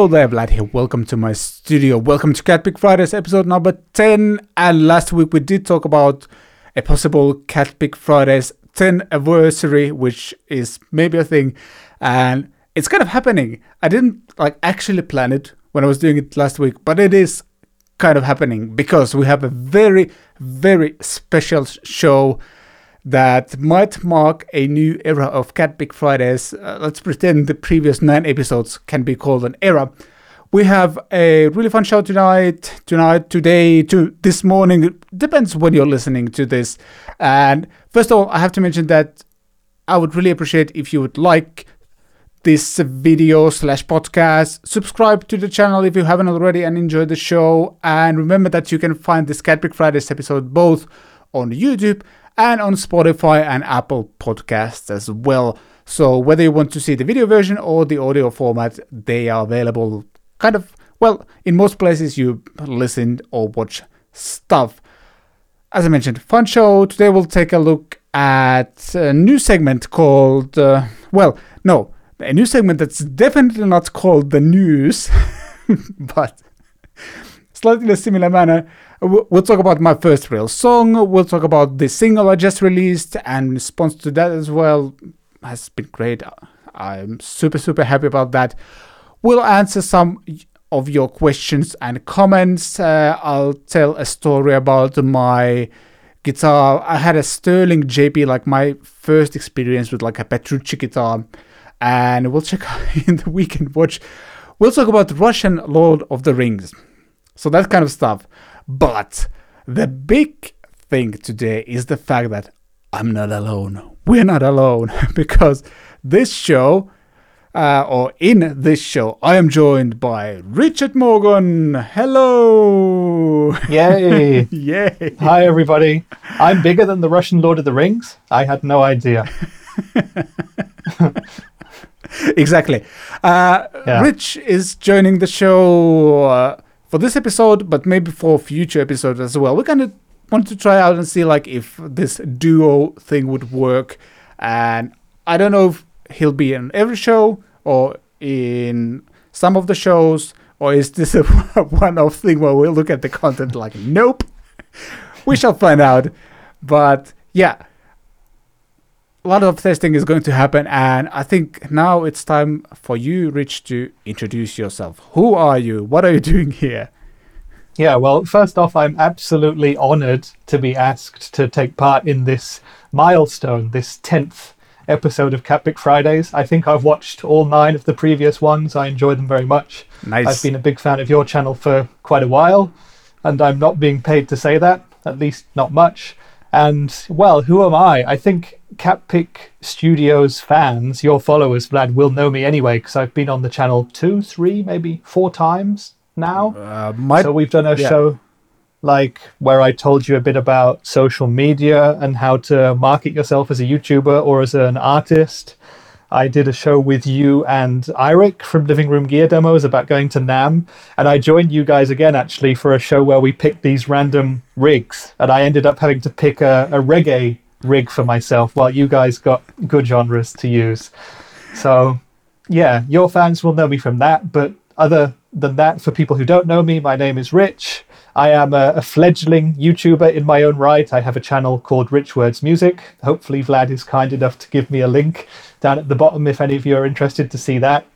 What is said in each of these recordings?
Hello there, Vlad here. Welcome to my studio. Welcome to CatPick Fridays episode number 10. And last week we did talk about a possible CatPick Fridays 10 anniversary, which is maybe a thing. And it's kind of happening. I didn't like actually plan it when I was doing it last week, but it is kind of happening because we have a very, very special show that might mark a new era of CatPick Fridays. Uh, let's pretend the previous nine episodes can be called an era. We have a really fun show tonight, tonight, today, to this morning. Depends when you're listening to this. And first of all, I have to mention that I would really appreciate if you would like this video slash podcast. Subscribe to the channel if you haven't already and enjoy the show. And remember that you can find this CatPick Fridays episode both on YouTube and on Spotify and Apple Podcasts as well. So whether you want to see the video version or the audio format, they are available kind of well in most places you listen or watch stuff. As I mentioned, fun show. Today we'll take a look at a new segment called uh, well, no, a new segment that's definitely not called the news, but slightly in a similar manner. We'll talk about my first real song. We'll talk about the single I just released and response to that as well has been great. I'm super, super happy about that. We'll answer some of your questions and comments. Uh, I'll tell a story about my guitar. I had a Sterling JP, like my first experience with like a Petrucci guitar. And we'll check out in the weekend watch. We'll talk about Russian Lord of the Rings. So that kind of stuff. But the big thing today is the fact that I'm not alone. We're not alone because this show, uh, or in this show, I am joined by Richard Morgan. Hello! Yay! Yay! Hi, everybody. I'm bigger than the Russian Lord of the Rings. I had no idea. exactly. Uh, yeah. Rich is joining the show. Uh, for this episode, but maybe for future episodes as well. We kind of want to try out and see like if this duo thing would work. And I don't know if he'll be in every show or in some of the shows, or is this a one-off thing where we'll look at the content like, nope. we shall find out. But yeah, a lot of testing is going to happen, and I think now it's time for you, Rich, to introduce yourself. Who are you? What are you doing here? Yeah, well, first off, I'm absolutely honored to be asked to take part in this milestone, this 10th episode of CatPick Fridays. I think I've watched all nine of the previous ones. I enjoy them very much. Nice. I've been a big fan of your channel for quite a while, and I'm not being paid to say that, at least not much. And, well, who am I? I think CatPick Studios fans, your followers, Vlad, will know me anyway because I've been on the channel two, three, maybe four times now. Uh, might, so we've done a yeah. show like where I told you a bit about social media and how to market yourself as a YouTuber or as an artist. I did a show with you and Eirik from Living Room Gear Demos about going to NAMM. And I joined you guys again, actually, for a show where we picked these random rigs. And I ended up having to pick a, a reggae rig for myself while you guys got good genres to use. So, yeah, your fans will know me from that. But other than that, for people who don't know me, my name is Rich. I am a, a, fledgling YouTuber in my own right. I have a channel called Rich Words Music. Hopefully, Vlad is kind enough to give me a link down at the bottom if any of you are interested to see that.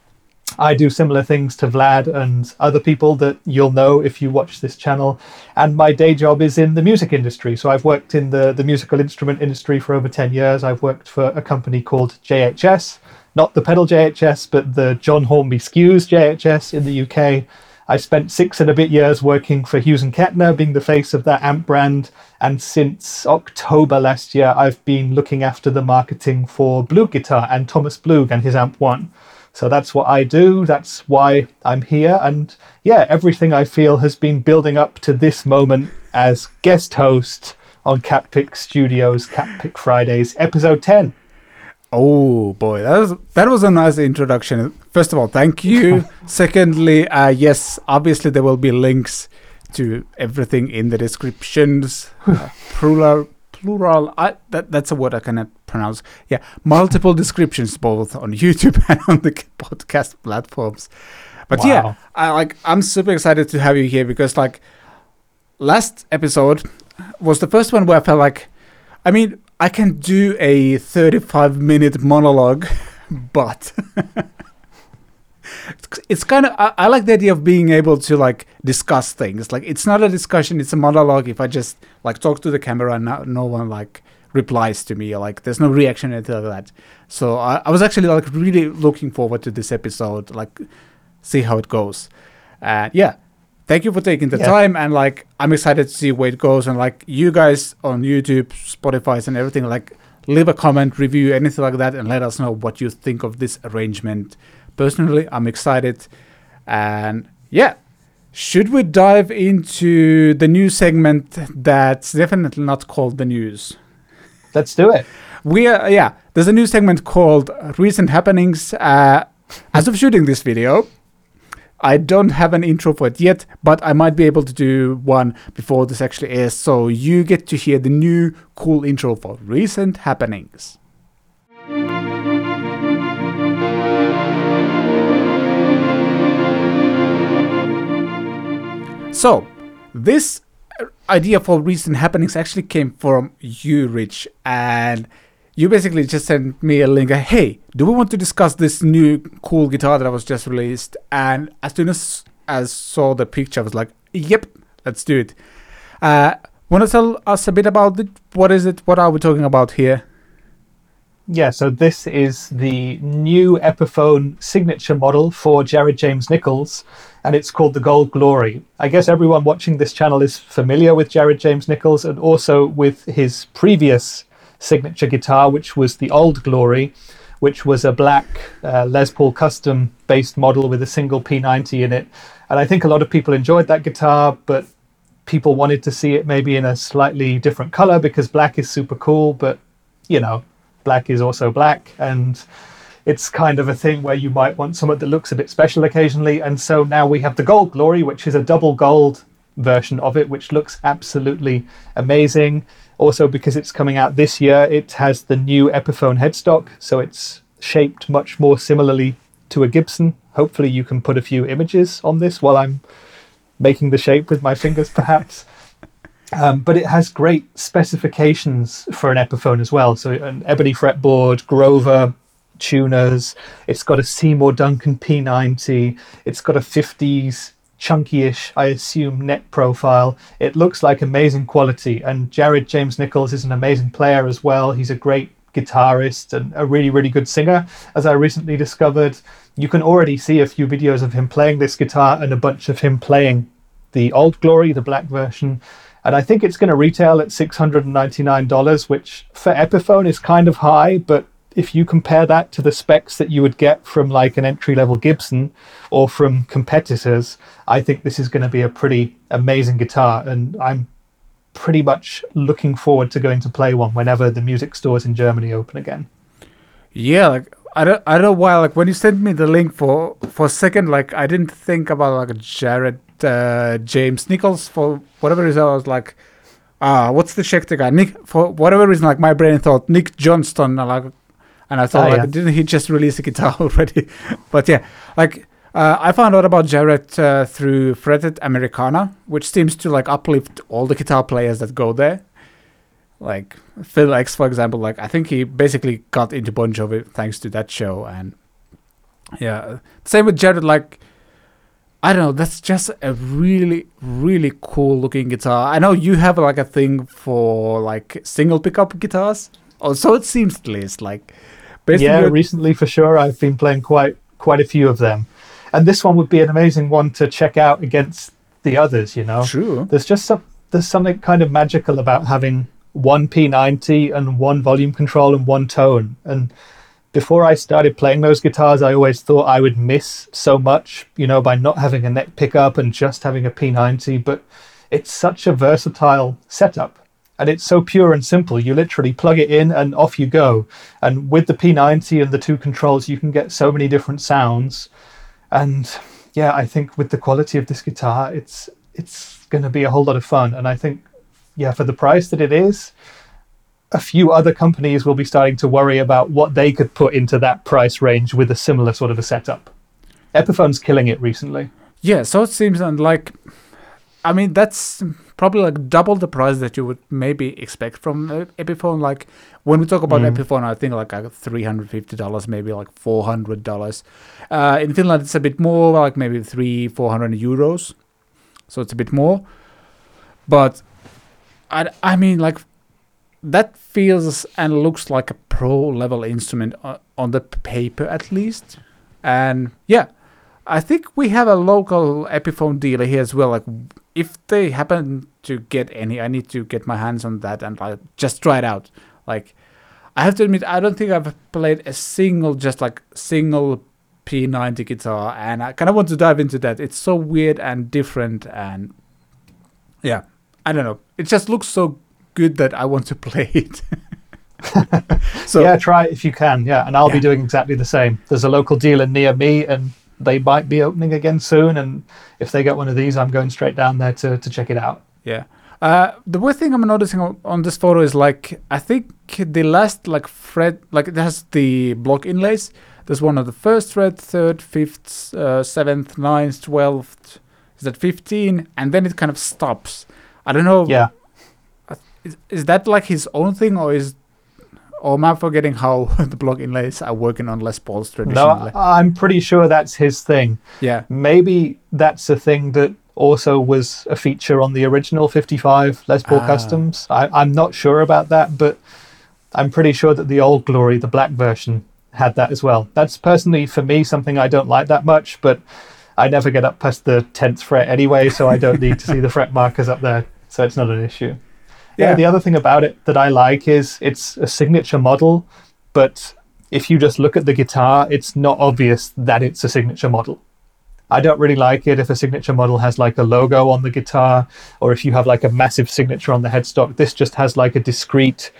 I do similar things to Vlad and other people that you'll know if you watch this channel. And my day job is in the music industry. So I've worked in the, the musical instrument industry for over 10 years. I've worked for a company called JHS, not the pedal JHS, but the John Hornby Skewes JHS in the UK. I spent six and a bit years working for Hughes and Kettner, being the face of that amp brand. And since October last year, I've been looking after the marketing for BluGuitar and Thomas Blug and his Amp One. So that's what I do. That's why I'm here. And yeah, everything I feel has been building up to this moment as guest host on CatPick Studios, CatPick Fridays, episode 10. Oh boy, that was that was a nice introduction. First of all, thank you. Secondly, uh, yes, obviously there will be links to everything in the descriptions. Uh, plural, plural. I, that that's a word I cannot pronounce. Yeah, multiple descriptions both on YouTube and on the podcast platforms. But Wow. yeah, I like I'm super excited to have you here because like last episode was the first one where I felt like I mean, I can do a 35 minute monologue, but it's kind of I, I like the idea of being able to like discuss things. Like it's not a discussion, it's a monologue if I just like talk to the camera and no, one like replies to me like there's no reaction or that. So I, I was actually like really looking forward to this episode, like see how it goes. And yeah, thank you for taking the Yeah. time and like I'm excited to see where it goes and like you guys on YouTube, Spotify and everything like leave a comment, review, anything like that and let us know what you think of this arrangement. Personally, I'm excited. And yeah, should we dive into the new segment that's definitely not called the news? Let's do it. We are, yeah, there's a new segment called Recent Happenings. Uh, as of shooting this video, I don't have an intro for it yet, but I might be able to do one before this actually airs. So you get to hear the new cool intro for Recent Happenings. So, this idea for recent happenings actually came from you, Rich, and you basically just sent me a link. Hey, do we want to discuss this new cool guitar that was just released? And as soon as I saw the picture, I was like, "Yep, let's do it." Uh, want to tell us a bit about it? What is it? What are we talking about here? Yeah, so this is the new Epiphone signature model for Jared James Nichols, and it's called the Gold Glory. I guess everyone watching this channel is familiar with Jared James Nichols and also with his previous signature guitar, which was the Old Glory, which was a black uh, Les Paul custom based model with a single P90 in it. And I think a lot of people enjoyed that guitar, but people wanted to see it maybe in a slightly different color because black is super cool, but you know, black is also black. And it's kind of a thing where you might want something that looks a bit special occasionally. And so now we have the gold glory which is a double gold version of it which looks absolutely amazing also because it's coming out this year it has the new epiphone headstock so it's shaped much more similarly to a gibson hopefully you can put a few images on this while i'm making the shape with my fingers perhaps um, but it has great specifications for an Epiphone as well. So an ebony fretboard, Grover tuners. It's got a Seymour Duncan P90. It's got a 50s chunky-ish, I assume, neck profile. It looks like amazing quality. And Jared James Nichols is an amazing player as well. He's a great guitarist and a really, really good singer, as I recently discovered. You can already see a few videos of him playing this guitar and a bunch of him playing the Old Glory, the black version. And I think it's going to retail at $699, which for Epiphone is kind of high, but if you compare that to the specs that you would get from like an entry level Gibson or from competitors, I think this is going to be a pretty amazing guitar. And I'm pretty much looking forward to going to play one whenever the music stores in Germany open again. Yeah, like I don't, I don't know why. Like when you sent me the link for for a second, like I didn't think about like Jared uh, James Nichols for whatever reason. I was like, ah, what's the Schecter guy? Nick for whatever reason, like my brain thought Nick Johnston, like, and I thought Ah, like, yeah. didn't he just release a guitar already? but yeah, like. Uh, I found out about Jared uh, through Fretted Americana, which seems to like uplift all the guitar players that go there. Like Phil X, for example, like I think he basically got into Bon Jovi thanks to that show, and yeah, same with Jared. Like I don't know, that's just a really, really cool looking guitar. I know you have like a thing for like single pickup guitars, or so it seems at least. Like, yeah, your- recently for sure, I've been playing quite quite a few of them, and this one would be an amazing one to check out against the others. You know, true. there's just some there's something kind of magical about having one P90 and one volume control and one tone. And before I started playing those guitars, I always thought I would miss so much, you know, by not having a neck pickup and just having a P90. But it's such a versatile setup. And it's so pure and simple. You literally plug it in and off you go. And with the P90 and the two controls, you can get so many different sounds. And yeah, I think with the quality of this guitar, it's it's going to be a whole lot of fun. And I think, yeah, for the price that it is, a few other companies will be starting to worry about what they could put into that price range with a similar sort of a setup. Epiphone's killing it recently. Yeah, so it seems and like, I mean, that's probably like double the price that you would maybe expect from uh, Epiphone. Like when we talk about Mm. Epiphone, I think like uh, three hundred fifty dollars, maybe like four hundred dollars. Uh, in Finland, it's a bit more, like maybe three, four hundred euros. So it's a bit more, but I, I mean, like that feels and looks like a pro level instrument on, on the paper at least. And yeah, I think we have a local Epiphone dealer here as well. Like, if they happen to get any, I need to get my hands on that and like just try it out. Like, I have to admit, I don't think I've played a single, just like single P90 guitar, and I kind of want to dive into that. It's so weird and different, and yeah, I don't know. It just looks so good that I want to play it. so yeah, try it if you can. Yeah, and I'll Yeah. be doing exactly the same. There's a local dealer near me, and they might be opening again soon. And if they get one of these, I'm going straight down there to, to check it out. Yeah. Uh, the weird thing I'm noticing on, on this photo is like I think the last like fret like it has the block inlays. There's one of the first fret, third, fifth, uh, seventh, ninth, twelfth. Is that fifteen? And then it kind of stops. I don't know. Yeah. Is, is that like his own thing, or is, or am I forgetting how the block inlays are working on Les Pauls traditionally? No, I'm pretty sure that's his thing. yeah. Maybe that's a thing that also was a feature on the original 55 Les Paul Ah. Customs. I, I'm not sure about that, but I'm pretty sure that the old Glory, the black version, had that as well. That's personally, for me, something I don't like that much, but I never get up past the 10th fret anyway, so I don't need to see the fret markers up there, so it's not an issue. Yeah. Yeah. the other thing about it that I like is it's a signature model, but if you just look at the guitar, it's not obvious that it's a signature model. I don't really like it if a signature model has like a logo on the guitar or if you have like a massive signature on the headstock. This just has like a discrete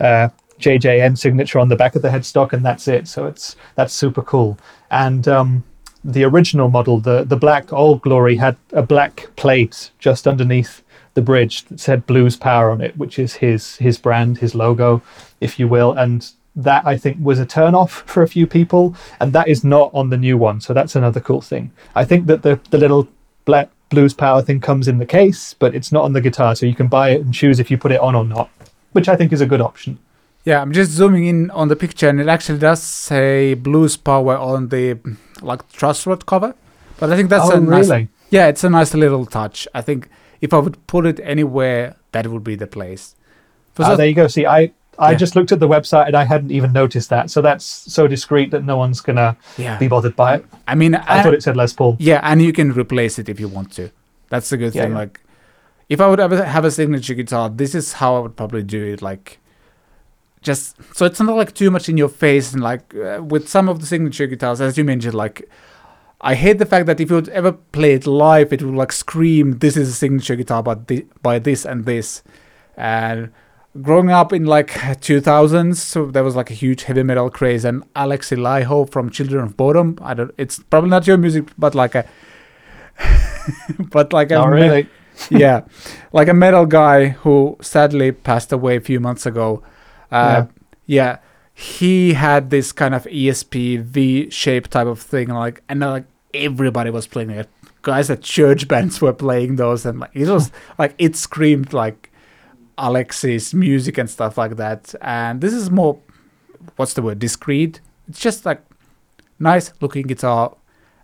uh, JJN signature on the back of the headstock and that's it. So it's that's super cool. And um, the original model, the the black old glory, had a black plate just underneath the bridge that said Blues Power on it, which is his his brand, his logo, if you will. And that I think was a turn off for a few people, and that is not on the new one. So that's another cool thing. I think that the the little black Blues Power thing comes in the case, but it's not on the guitar, so you can buy it and choose if you put it on or not, which I think is a good option. Yeah, I'm just zooming in on the picture, and it actually does say Blues Power on the like truss rod cover. But I think that's oh, a nice, really? yeah, it's a nice little touch. I think if I would put it anywhere, that would be the place. For Ah, so- there you go. See, I I Yeah. just looked at the website and I hadn't even noticed that. So that's so discreet that no one's gonna yeah, be bothered by it. I mean, I, thought it said Les Paul. yeah, and you can replace it if you want to. That's the good Yeah, thing. Like, if I would ever have a signature guitar, this is how I would probably do it. Like, just so it's not like too much in your face, and like uh, with some of the signature guitars, as you mentioned, like. I hate the fact that if you would ever play it live, it would like scream, "This is a signature guitar, but thi- by this and this." And growing up in like 2000s, so there was like a huge heavy metal craze, and Alexi Laiho from Children of Bodom. I don't. It's probably not your music, but like a, but like a Not me- really. yeah, like a metal guy who sadly passed away a few months ago. Uh, yeah. He had this kind of ESP V-shaped type of thing, like and uh, like everybody was playing it. Guys at church bands were playing those, and like it was like it screamed like Alexi's music and stuff like that. And this is more, what's the word? Discreet. It's just like nice looking guitar,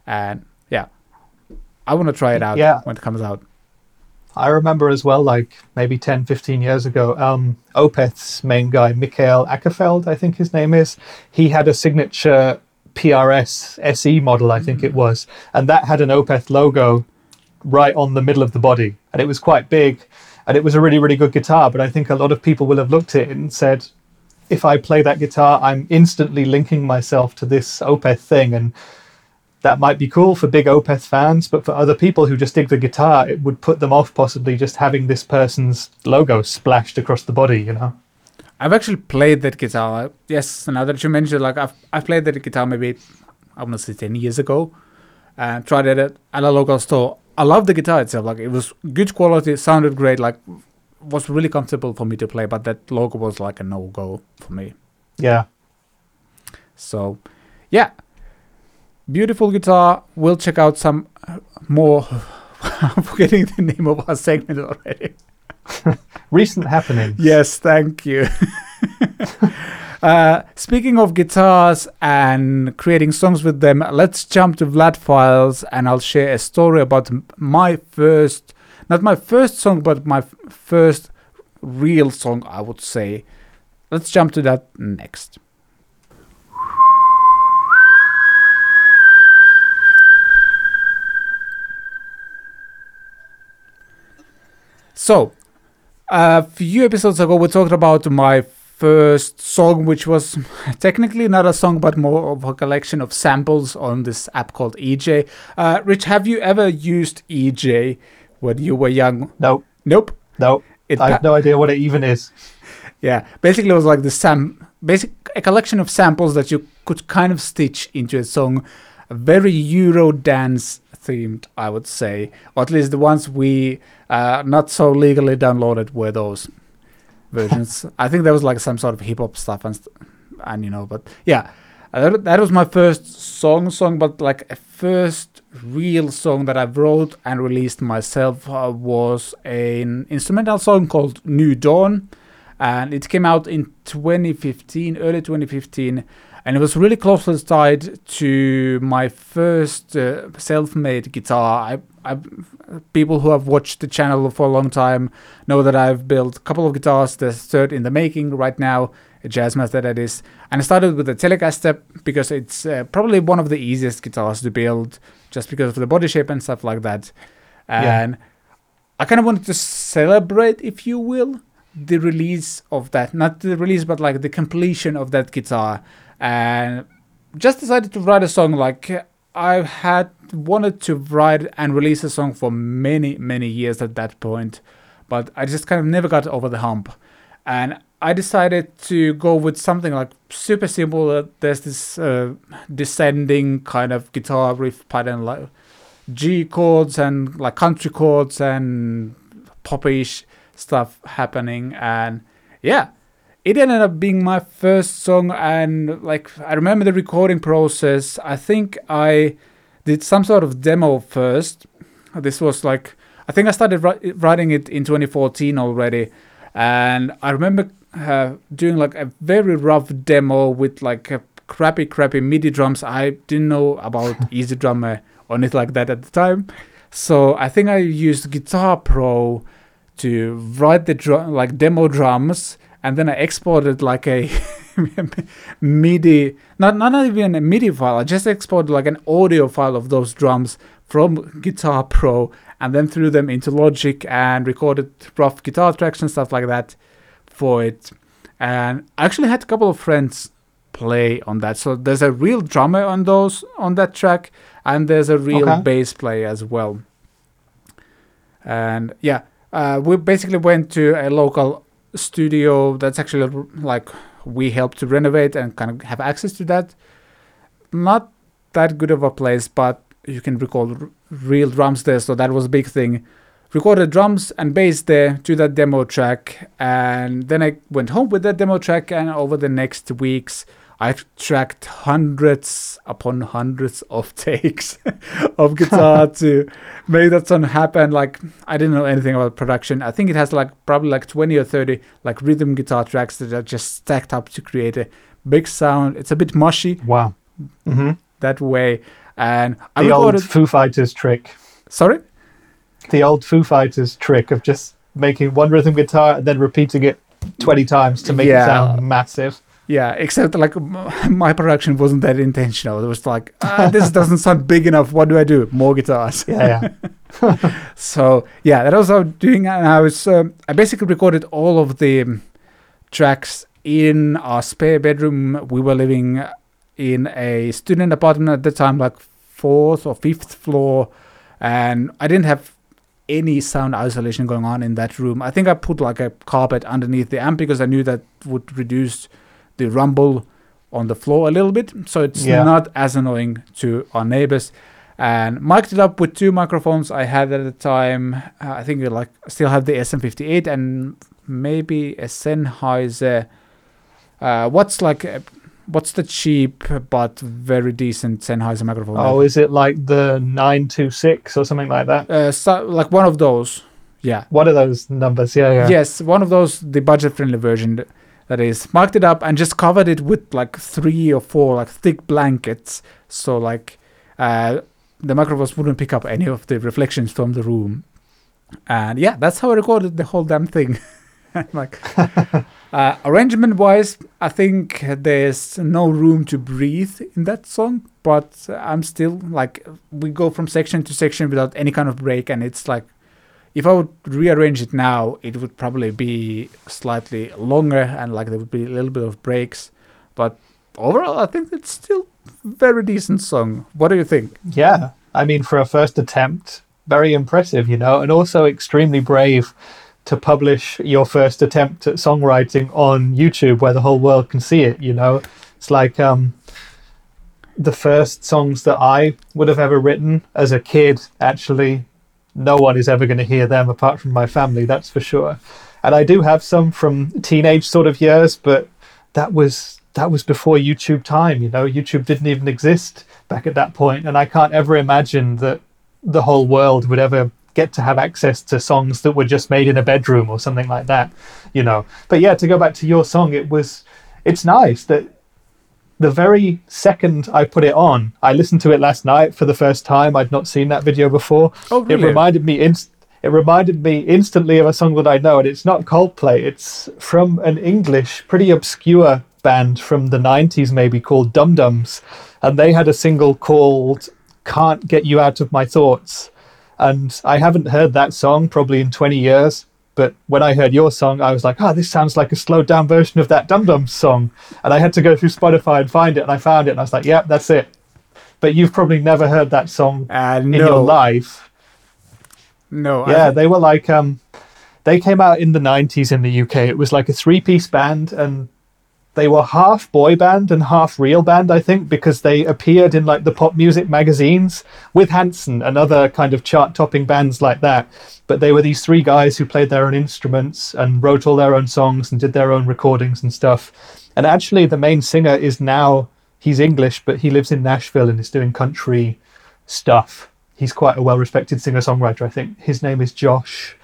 and yeah, I want to try it out Yeah. when it comes out. I remember as well, like maybe 10, 15 years ago, um, Opeth's main guy, Mikael Åkerfeldt, I think his name is, he had a signature PRS SE model, I think it was, and that had an Opeth logo right on the middle of the body, and it was quite big, and it was a really, really good guitar. But I think a lot of people will have looked at it and said, if I play that guitar, I'm instantly linking myself to this Opeth thing, and that might be cool for big Opeth fans, but for other people who just dig the guitar, it would put them off possibly just having this person's logo splashed across the body, you know? I've actually played that guitar. Yes, now that you mentioned, like I've I've played that guitar maybe I want to say ten years ago, and tried it at, at a local store. I love the guitar itself. Like it was good quality, sounded great. Like was really comfortable for me to play. But that logo was like a no go for me. Yeah. So, yeah. Beautiful guitar. We'll check out some more. I'm forgetting the name of our segment already. Recent happenings. Yes, thank you. uh, speaking of guitars and creating songs with them, let's jump to Vlad Files and I'll share a story about my first, not my first song, but my first real song, I would say. Let's jump to that next. So, a few episodes ago, we talked about my first song, which was technically not a song, but more of a collection of samples on this app called eJay. Uh, Rich, have you ever used eJay when you were young? No, Nope. no. It I have no idea what it even is. yeah, basically, it was like the sam, basic a collection of samples that you could kind of stitch into a song, a very Euro dance themed, I would say, or at least the ones we uh, not so legally downloaded were those versions. I think there was like some sort of hip hop stuff and st- and you know, but yeah, uh, that, that was my first song song, but like a first real song that I wrote and released myself uh, was an instrumental song called New Dawn and it came out in 2015 early 2015 and it was really closely tied to my first uh, self-made guitar. I, I people who have watched the channel for a long time know that I've built a couple of guitars. The third in the making right now a Jazzmaster that is. And I started with the Telecaster because it's uh, probably one of the easiest guitars to build just because of the body shape and stuff like that. Yeah. and I kind of wanted to celebrate if you will the release of that. Not the release but like the completion of that guitar and just decided to write a song like i had wanted to write and release a song for many many years at that point but i just kind of never got over the hump. And i decided to go with something like super simple. Uh, there's this uh, descending kind of guitar riff pattern like g chords and like country chords and popish stuff happening. And yeah it ended up being my first song and like i remember the recording process. I think i did some sort of demo first. This was like i think i started wri- writing it in 2014 already. And i remember uh, doing like a very rough demo with like a crappy crappy midi drums. I didn't know about EZdrummer or anything like that at the time. So i think i used guitar pro to write the drum like demo drums and then I exported like a MIDI not not even a MIDI file. I just exported like an audio file of those drums from Guitar Pro and then threw them into Logic and recorded rough guitar tracks and stuff like that for it. And I actually had a couple of friends play on that. So there's a real drummer on those on that track and there's a real Okay. bass player as well. And yeah uh, we basically went to a local studio that's actually like we helped to renovate and kind of have access to that. Not that good of a place, but you can record r- real drums there, so that was a big thing. Recorded drums and bass there to that demo track, and then I went home with that demo track, and over the next weeks, I tracked hundreds upon hundreds of takes of guitar to make that song happen. Like I didn't know anything about production. I think it has like probably like 20 or 30 like rhythm guitar tracks that are just stacked up to create a big sound. It's a bit mushy Wow. hmm that way. And I The recorded. old Foo Fighters trick. sorry. The old Foo Fighters trick of just making one rhythm guitar and then repeating it 20 times to make Yeah. it sound massive. Yeah, except like my production wasn't that intentional. It was like ah, this doesn't sound big enough. What do I do? More guitars. Yeah, yeah. So yeah, that was was doing, and I was um, I basically recorded all of the um, tracks in our spare bedroom. We were living in a student apartment at the time, like fourth or fifth floor, and I didn't have any sound isolation going on in that room. I think I put like a carpet underneath the amp because I knew that would reduce the rumble on the floor a little bit, so it's Yeah. not as annoying to our neighbors and mic'd it up with two microphones I had at the time. Uh, I think I like still have the SM58 and maybe a Sennheiser. Uh, what's like a what's the cheap but very decent Sennheiser microphone? Oh, is it like the 926 or something like that? uh, so, like one of those. Yeah. One of those numbers? Yeah, yeah. Yes, one of those, the budget-friendly version th- that is marked it up and just covered it with like three or four like thick blankets, so like uh, the microphones wouldn't pick up any of the reflections from the room. And yeah, that's how I recorded the whole damn thing. like uh, arrangement-wise, I think there's no room to breathe in that song, but I'm still like we go from section to section without any kind of break, and it's like if I would rearrange it now, it would probably be slightly longer and like there would be a little bit of breaks. But overall, I think it's still very decent song. What do you think? Yeah. I mean, for a first attempt, very impressive, you know, and also extremely brave to publish your first attempt at songwriting on YouTube where the whole world can see it, you know. It's like um, the first songs that I would have ever written as a kid, actually, no one is ever going to hear them apart from my family, that's for sure. And I do have some from teenage sort of years, but that was that was before YouTube time, you know. YouTube didn't even exist back at that point, and I can't ever imagine that the whole world would ever get to have access to songs that were just made in a bedroom or something like that, you know. But yeah, to go back to your song, it was it's nice that the very second I put it on, I listened to it last night for the first time. I'd not seen that video before. Oh, really? It reminded me inst- it reminded me instantly of a song that I know, and it's not Coldplay. It's from an English, pretty obscure band from the '90s, maybe called Dum Dums, and they had a single called "Can't Get You Out of My Thoughts." And I haven't heard that song probably in 20 years. But when I heard your song, I was like, oh, this sounds like a slowed down version of that Dum Dum song. And I had to go through Spotify and find it, and I found it, and I was like, yep, that's it. But you've probably never heard that song Uh, in your life. no. Yeah, they were like, um, they came out in the 90s in the UK. It was like a three piece band, and they were half boy band and half real band, I think, because they appeared in like the pop music magazines with Hanson and other kind of chart topping bands like that. But they were these three guys who played their own instruments and wrote all their own songs and did their own recordings and stuff. And actually, the main singer is now, he's English, but he lives in Nashville and is doing country stuff. He's quite a well respected singer songwriter, I think. His name is Josh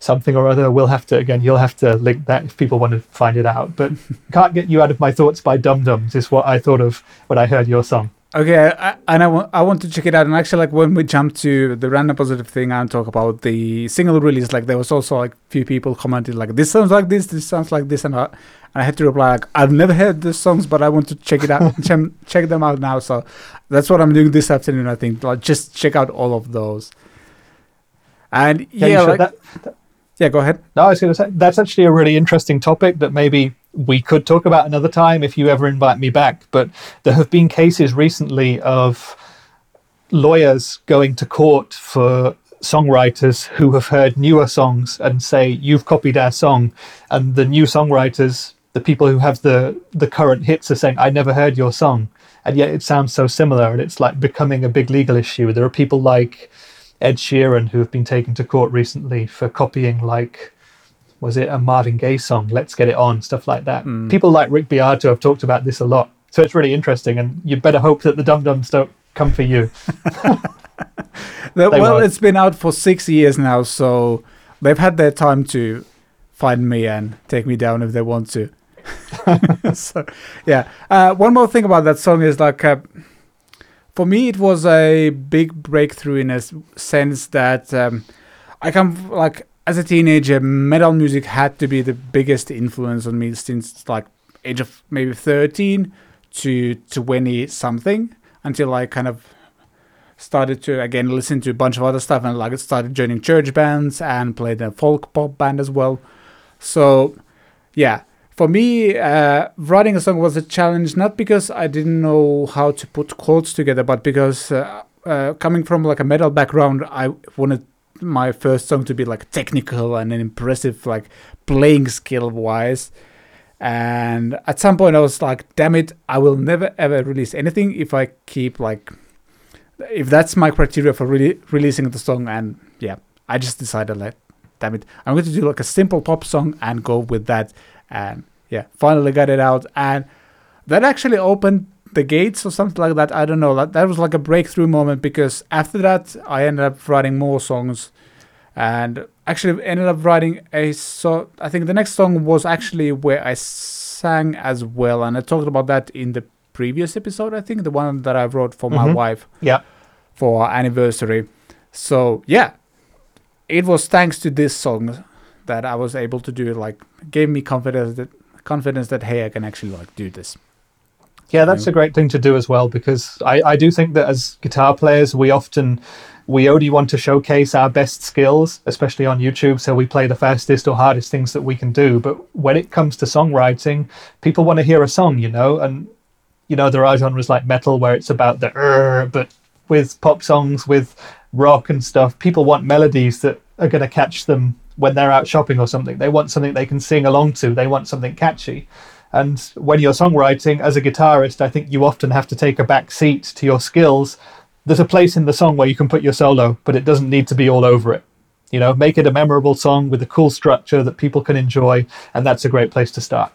something or other. We'll have to, again, you'll have to link that if people want to find it out. But Can't Get You Out of My Thoughts by Dum Dums is what I thought of when I heard your song. Okay, I, and I want I want to check it out. And actually, like when we jump to the random positive thing and talk about the single release, like there was also like few people commented like this sounds like this, this sounds like this, and I, and I had to reply like I've never heard these songs, but I want to check it out, check, check them out now. So that's what I'm doing this afternoon. I think like just check out all of those. And Yeah, yeah, like, That- yeah, go ahead. No, I was going to say that's actually a really interesting topic that maybe we could talk about another time if you ever invite me back. But there have been cases recently of lawyers going to court for songwriters who have heard newer songs and say you've copied our song, and the new songwriters, the people who have the the current hits, are saying I never heard your song, and yet it sounds so similar, and it's like becoming a big legal issue. There are people like Ed Sheeran who have been taken to court recently for copying like was it a Marvin Gaye song, Let's Get It On, stuff like that. People like Rick Beato have talked about this a lot. So it's really interesting and you better hope that the dum dums don't come for you. Well, won't. it's been out for six years now, so they've had their time to find me and take me down if they want to. so, yeah. Uh, one more thing about that song is like, uh, for me, it was a big breakthrough in a sense that um, I come like as a teenager, metal music had to be the biggest influence on me since like age of maybe thirteen to twenty something until I kind of started to again listen to a bunch of other stuff and like started joining church bands and played a folk pop band as well. So yeah, for me, uh, writing a song was a challenge not because I didn't know how to put chords together, but because uh, uh, coming from like a metal background, I wanted my first song to be like technical and impressive, like playing skill wise. And at some point, I was like, "Damn it! I will never ever release anything if I keep like if that's my criteria for really releasing the song and yeah i just decided like damn it i'm going to do like a simple pop song and go with that and yeah finally got it out and that actually opened the gates or something like that. I don't know. That that was like a breakthrough moment because after that I ended up writing more songs, and actually ended up writing a so I think the next song was actually where I sang as well, and I talked about that in the previous episode. I think the one that I wrote for my Mhm. wife Yeah. for our anniversary. So yeah, it was thanks to this song that I was able to do it. Like gave me confidence that confidence that hey, I can actually like do this. Yeah, that's a great thing to do as well because I, I do think that as guitar players, we often we only want to showcase our best skills, especially on YouTube. So we play the fastest or hardest things that we can do. But when it comes to songwriting, people want to hear a song, you know, and you know there are genres like metal where it's about the "er," but with pop songs, with rock and stuff, people want melodies that are going to catch them when they're out shopping or something. They want something they can sing along to. They want something catchy. And when you're songwriting as a guitarist, I think you often have to take a back seat to your skills. There's a place in the song where you can put your solo, but it doesn't need to be all over it. You know, make it a memorable song with a cool structure that people can enjoy, and that's a great place to start.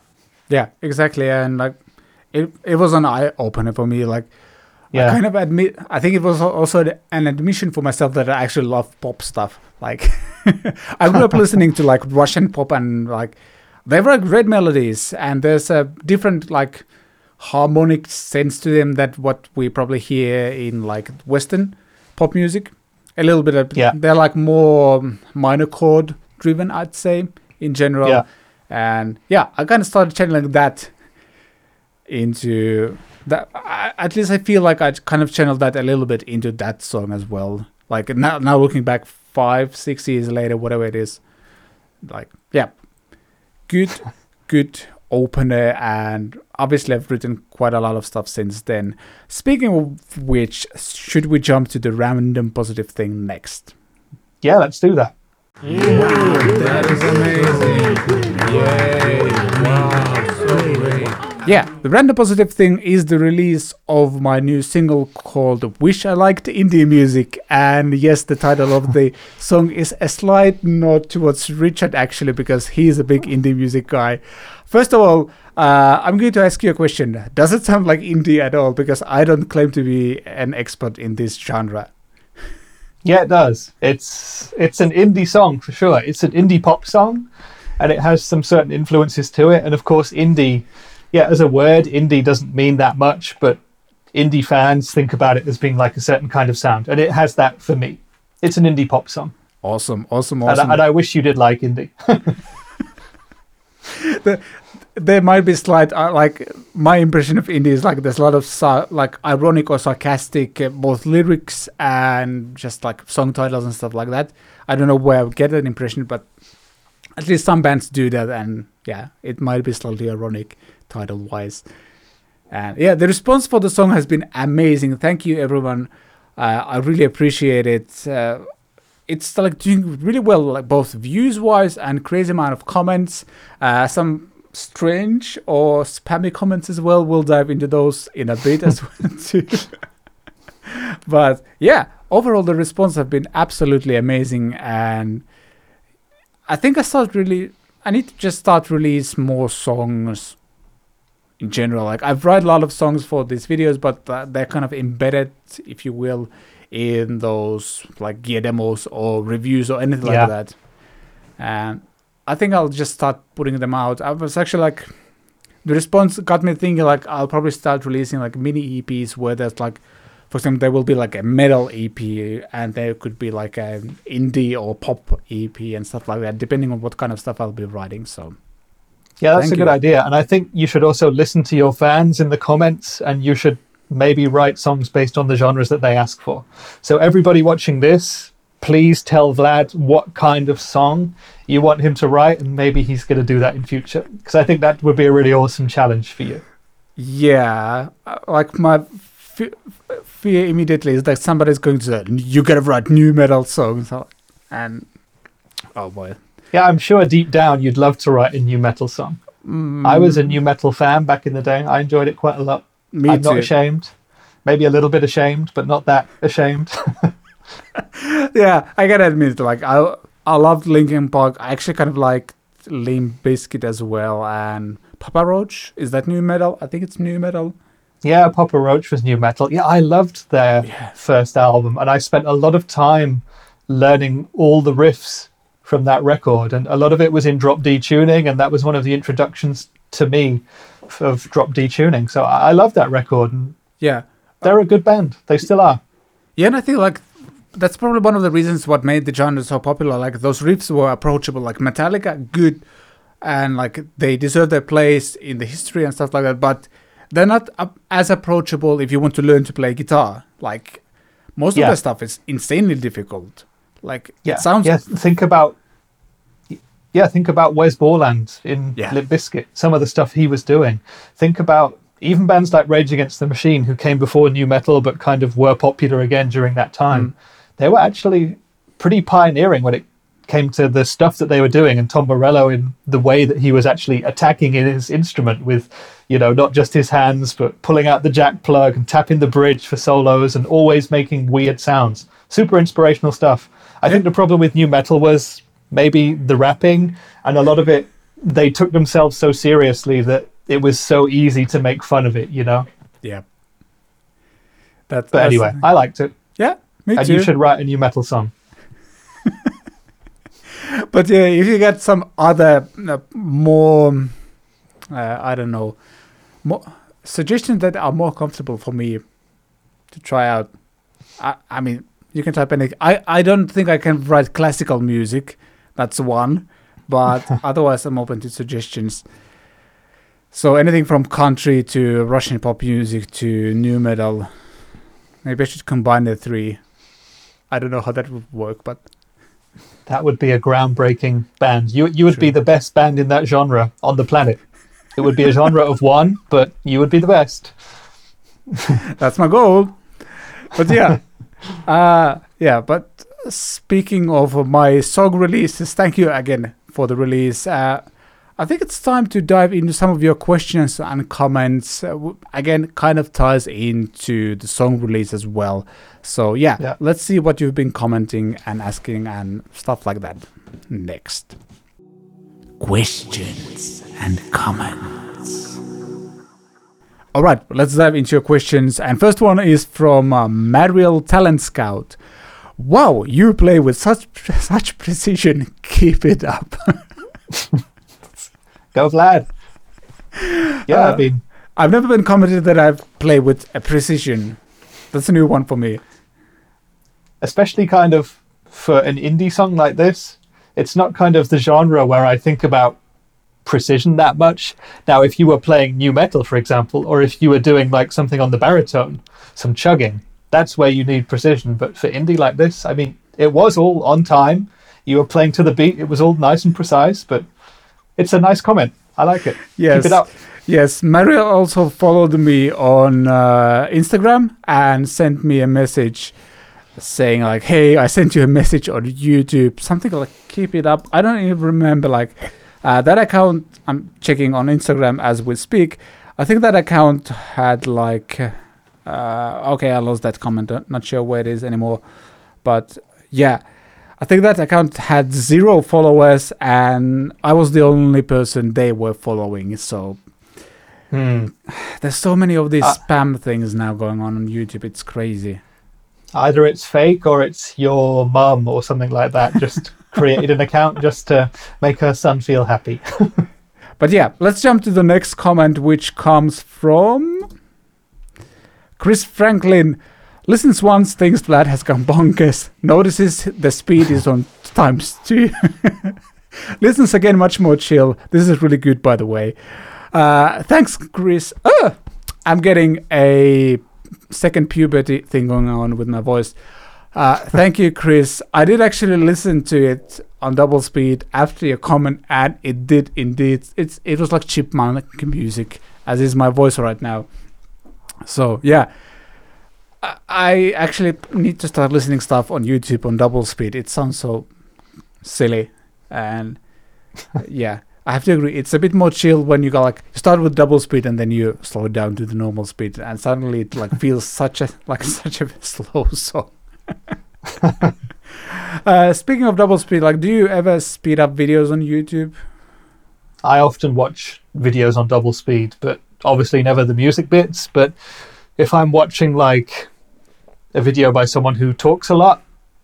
Yeah, exactly. And like it, it was an eye opener for me. Like Yeah. I kind of admit, I think it was also an admission for myself that I actually love pop stuff. Like I grew up listening to like Russian pop and like they were great melodies and there's a different like harmonic sense to them that what we probably hear in like Western pop music. A little bit of Yeah. they're like more minor chord driven, I'd say in general. Yeah. And yeah, I kind of started channeling that into that. I, at least I feel like I kind of channeled that a little bit into that song as well. Like now, now looking back five, six years later, whatever it is, like yeah, good, good opener, and obviously I've written quite a lot of stuff since then. Speaking of which, should we jump to the random positive thing next? Yeah, let's do that. wow That is amazing. Yay. Wow. Yeah, the random positive thing is the release of my new single called Wish I Liked Indie Music. And yes, the title of the song is a slight nod towards Richard actually, because he's a big indie music guy. First of all, uh, I'm going to ask you a question. Does it sound like indie at all? Because I don't claim to be an expert in this genre. Yeah, it does. It's it's an indie song for sure. It's an indie pop song, and it has some certain influences to it. And of course, indie, yeah, as a word, indie doesn't mean that much, but indie fans think about it as being like a certain kind of sound, and it has that for me. It's an indie pop song, Awesome, awesome, and, awesome. I, and I wish you did like indie. there might be slight uh, like my impression of indie is like there's a lot of sa- like ironic or sarcastic uh, both lyrics and just like song titles and stuff like that i don't know where i get that impression but at least some bands do that and yeah it might be slightly ironic title wise. And yeah the response for the song has been amazing. Thank you everyone. Uh, i really appreciate it. Uh, it's like doing really well like both views wise and crazy amount of comments. Uh, some strange or spammy comments as well. We'll dive into those in a bit as well too. But yeah overall the response have been absolutely amazing. And i think i start really i need to just start release more songs in general. Like i've write a lot of songs for these videos but uh, they're kind of embedded if you will in those like gear demos or reviews or anything Yeah. like that. And i think i'll just start putting them out. I was actually like the response got me thinking like i'll probably start releasing like mini eps where there's like for example there will be like a metal ep and there could be like an indie or pop ep and stuff like that depending on what kind of stuff i'll be writing so Yeah, that's Thank a good you. idea. And I think you should also listen to your fans in the comments and you should maybe write songs based on the genres that they ask for. So, everybody watching this, please tell Vlad what kind of song you want him to write, and maybe he's going to do that in future. Because I think that would be a really awesome challenge for you. yeah uh, like my fe- fear immediately is that somebody's going to say you gotta write nu metal songs and oh boy Yeah, I'm sure deep down you'd love to write a nu metal song. Mm. I was a nu metal fan back in the day. I enjoyed it quite a lot. me I'm too not ashamed. Maybe a little bit ashamed, but not that ashamed. yeah, I gotta admit, like I I loved Linkin Park. I actually kind of like Limp Bizkit as well, and Papa Roach. Is that nu metal? I think it's nu metal. Yeah, Papa Roach was nu metal. Yeah, I loved their Yeah. first album, and I spent a lot of time learning all the riffs from that record, and a lot of it was in drop D tuning, and that was one of the introductions to me of drop D tuning. So I, I love that record, and Yeah. they're a good band. They still are. Yeah, and I think like that's probably one of the reasons what made the genre so popular. Like those riffs were approachable. Like Metallica, good, and like they deserve their place in the history and stuff like that. But they're not as approachable if you want to learn to play guitar. Like most Yeah. of their stuff is insanely difficult. Like Yeah, it sounds Yeah, think about. Yeah, think about Wes Borland in Yeah. Limp Bizkit. Some of the stuff he was doing. Think about even bands like Rage Against the Machine, who came before nu metal but kind of were popular again during that time. Mm. They were actually pretty pioneering when it came to the stuff that they were doing, and Tom Morello in the way that he was actually attacking his instrument with, you know, not just his hands but pulling out the jack plug and tapping the bridge for solos and always making weird sounds. Super inspirational stuff. I think the problem with nu metal was maybe the rapping, and a lot of it they took themselves so seriously that it was so easy to make fun of it, you know. yeah. That, But that's- anyway, I liked it, yeah, me and too. you should write a nu metal song. But yeah, if you get some other uh, more, uh, I don't know, more suggestions that are more comfortable for me to try out, I, I mean, you can type any. I, I don't think I can write classical music. That's one, but otherwise I'm open to suggestions. So anything from country to Russian pop music to nu metal. Maybe I should combine the three. I don't know how that would work, but That would be a groundbreaking band. You you would be the best band in that genre on the planet. It would be a genre of one, but you would be the best. That's my goal. But yeah, uh, yeah. But speaking of my song releases, thank you again for the release. Uh, I think it's time to dive into some of your questions and comments. Uh, w- again, kind of ties into the song release as well. So yeah, Yeah. let's see what you've been commenting and asking and stuff like that. Next, questions and comments. All right, let's dive into your questions. And first one is from uh, Mariel Talent Scout. Wow, you play with such such precision. Keep it up. Go Vlad. Yeah, Uh, I mean, I've never been commented that I've played with a precision. That's a new one for me. especially kind of for an indie song like this, it's not kind of the genre where I think about precision that much. Now, if you were playing nu metal, for example, or if you were doing like something on the baritone, some chugging, that's where you need precision. But for indie like this, I mean, it was all on time. You were playing to the beat. It was all nice and precise, but it's a nice comment. I like it. Yes. Keep it up. Yes, Mario also followed me on uh, Instagram and sent me a message saying like, "Hey, I sent you a message on YouTube, something like keep it up." I don't even remember like uh, that account. I'm checking on Instagram as we speak. I think that account had like, uh, okay, I lost that comment. Not sure where it is anymore, but yeah. I think that account had zero followers, and I was the only person they were following. So Hmm. there's so many of these Uh, spam things now going on on YouTube. It's crazy. Either it's fake or it's your mum or something like that. Just created an account just to make her son feel happy. But yeah, let's jump to the next comment, which comes from Chris Franklin. Listens once, thinks Vlad has gone bonkers. Notices the speed is on times two. Listens again, much more chill. This is really good, by the way. Uh, thanks, Chris. Uh, I'm getting a second puberty thing going on with my voice. Uh, thank you, Chris. I did actually listen to it on double speed after your comment, and it did indeed. It's it was like chipmunk music, as is my voice right now. So yeah, I, I actually need to start listening stuff on YouTube on double speed. It sounds so silly, and yeah. I have to agree. It's a bit more chill when you go like you start with double speed and then you slow it down to the normal speed, and suddenly it like feels such a like such a slow song. Uh, speaking of double speed, like, do you ever speed up videos on YouTube? I often watch videos on double speed, but obviously never the music bits. But if I'm watching like a video by someone who talks a lot,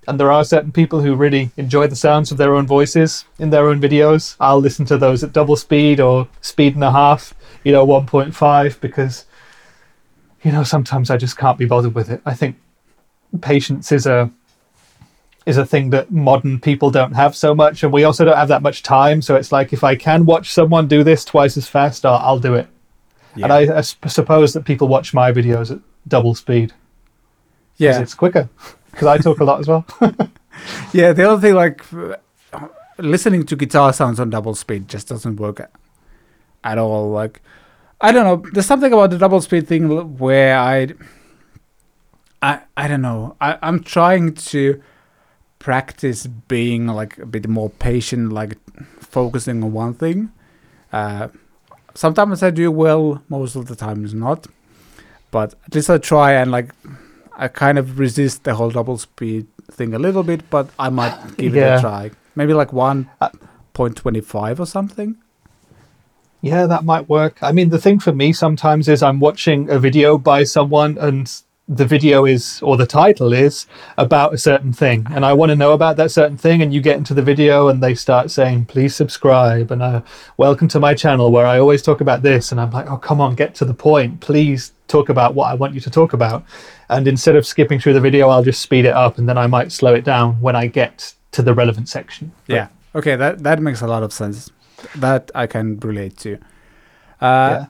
and there are certain people who really enjoy the sounds of their own voices in their own videos, I'll listen to those at double speed or speed and a half, you know, 1.5, because, you know, sometimes I just can't be bothered with it. I think patience is a is a thing that modern people don't have so much, and we also don't have that much time. So it's like if I can watch someone do this twice as fast, I'll, I'll do it. Yeah. And I, I suppose that people watch my videos at double speed yeah. it's quicker. Because I talk a lot as well. Yeah, the other thing, like listening to guitar sounds on double speed, just doesn't work at all. Like, I don't know. There's something about the double speed thing where I, I, I don't know. I, I'm trying to practice being like a bit more patient, like focusing on one thing. Uh, sometimes I do well, most of the time times not. But at least I try and like I kind of resist the whole double speed thing a little bit, but I might give it a try. Maybe like one point twenty five or something. Yeah, that might work. I mean, the thing for me sometimes is I'm watching a video by someone and the video is, or the title is, about a certain thing. And I want to know about that certain thing. And you get into the video and they start saying, please subscribe and uh, welcome to my channel where I always talk about this. And I'm like, oh, come on, get to the point. Please talk about what I want you to talk about. And instead of skipping through the video, I'll just speed it up and then I might slow it down when I get to the relevant section. But Yeah. Okay, that that makes a lot of sense. That I can relate to. Uh, yeah.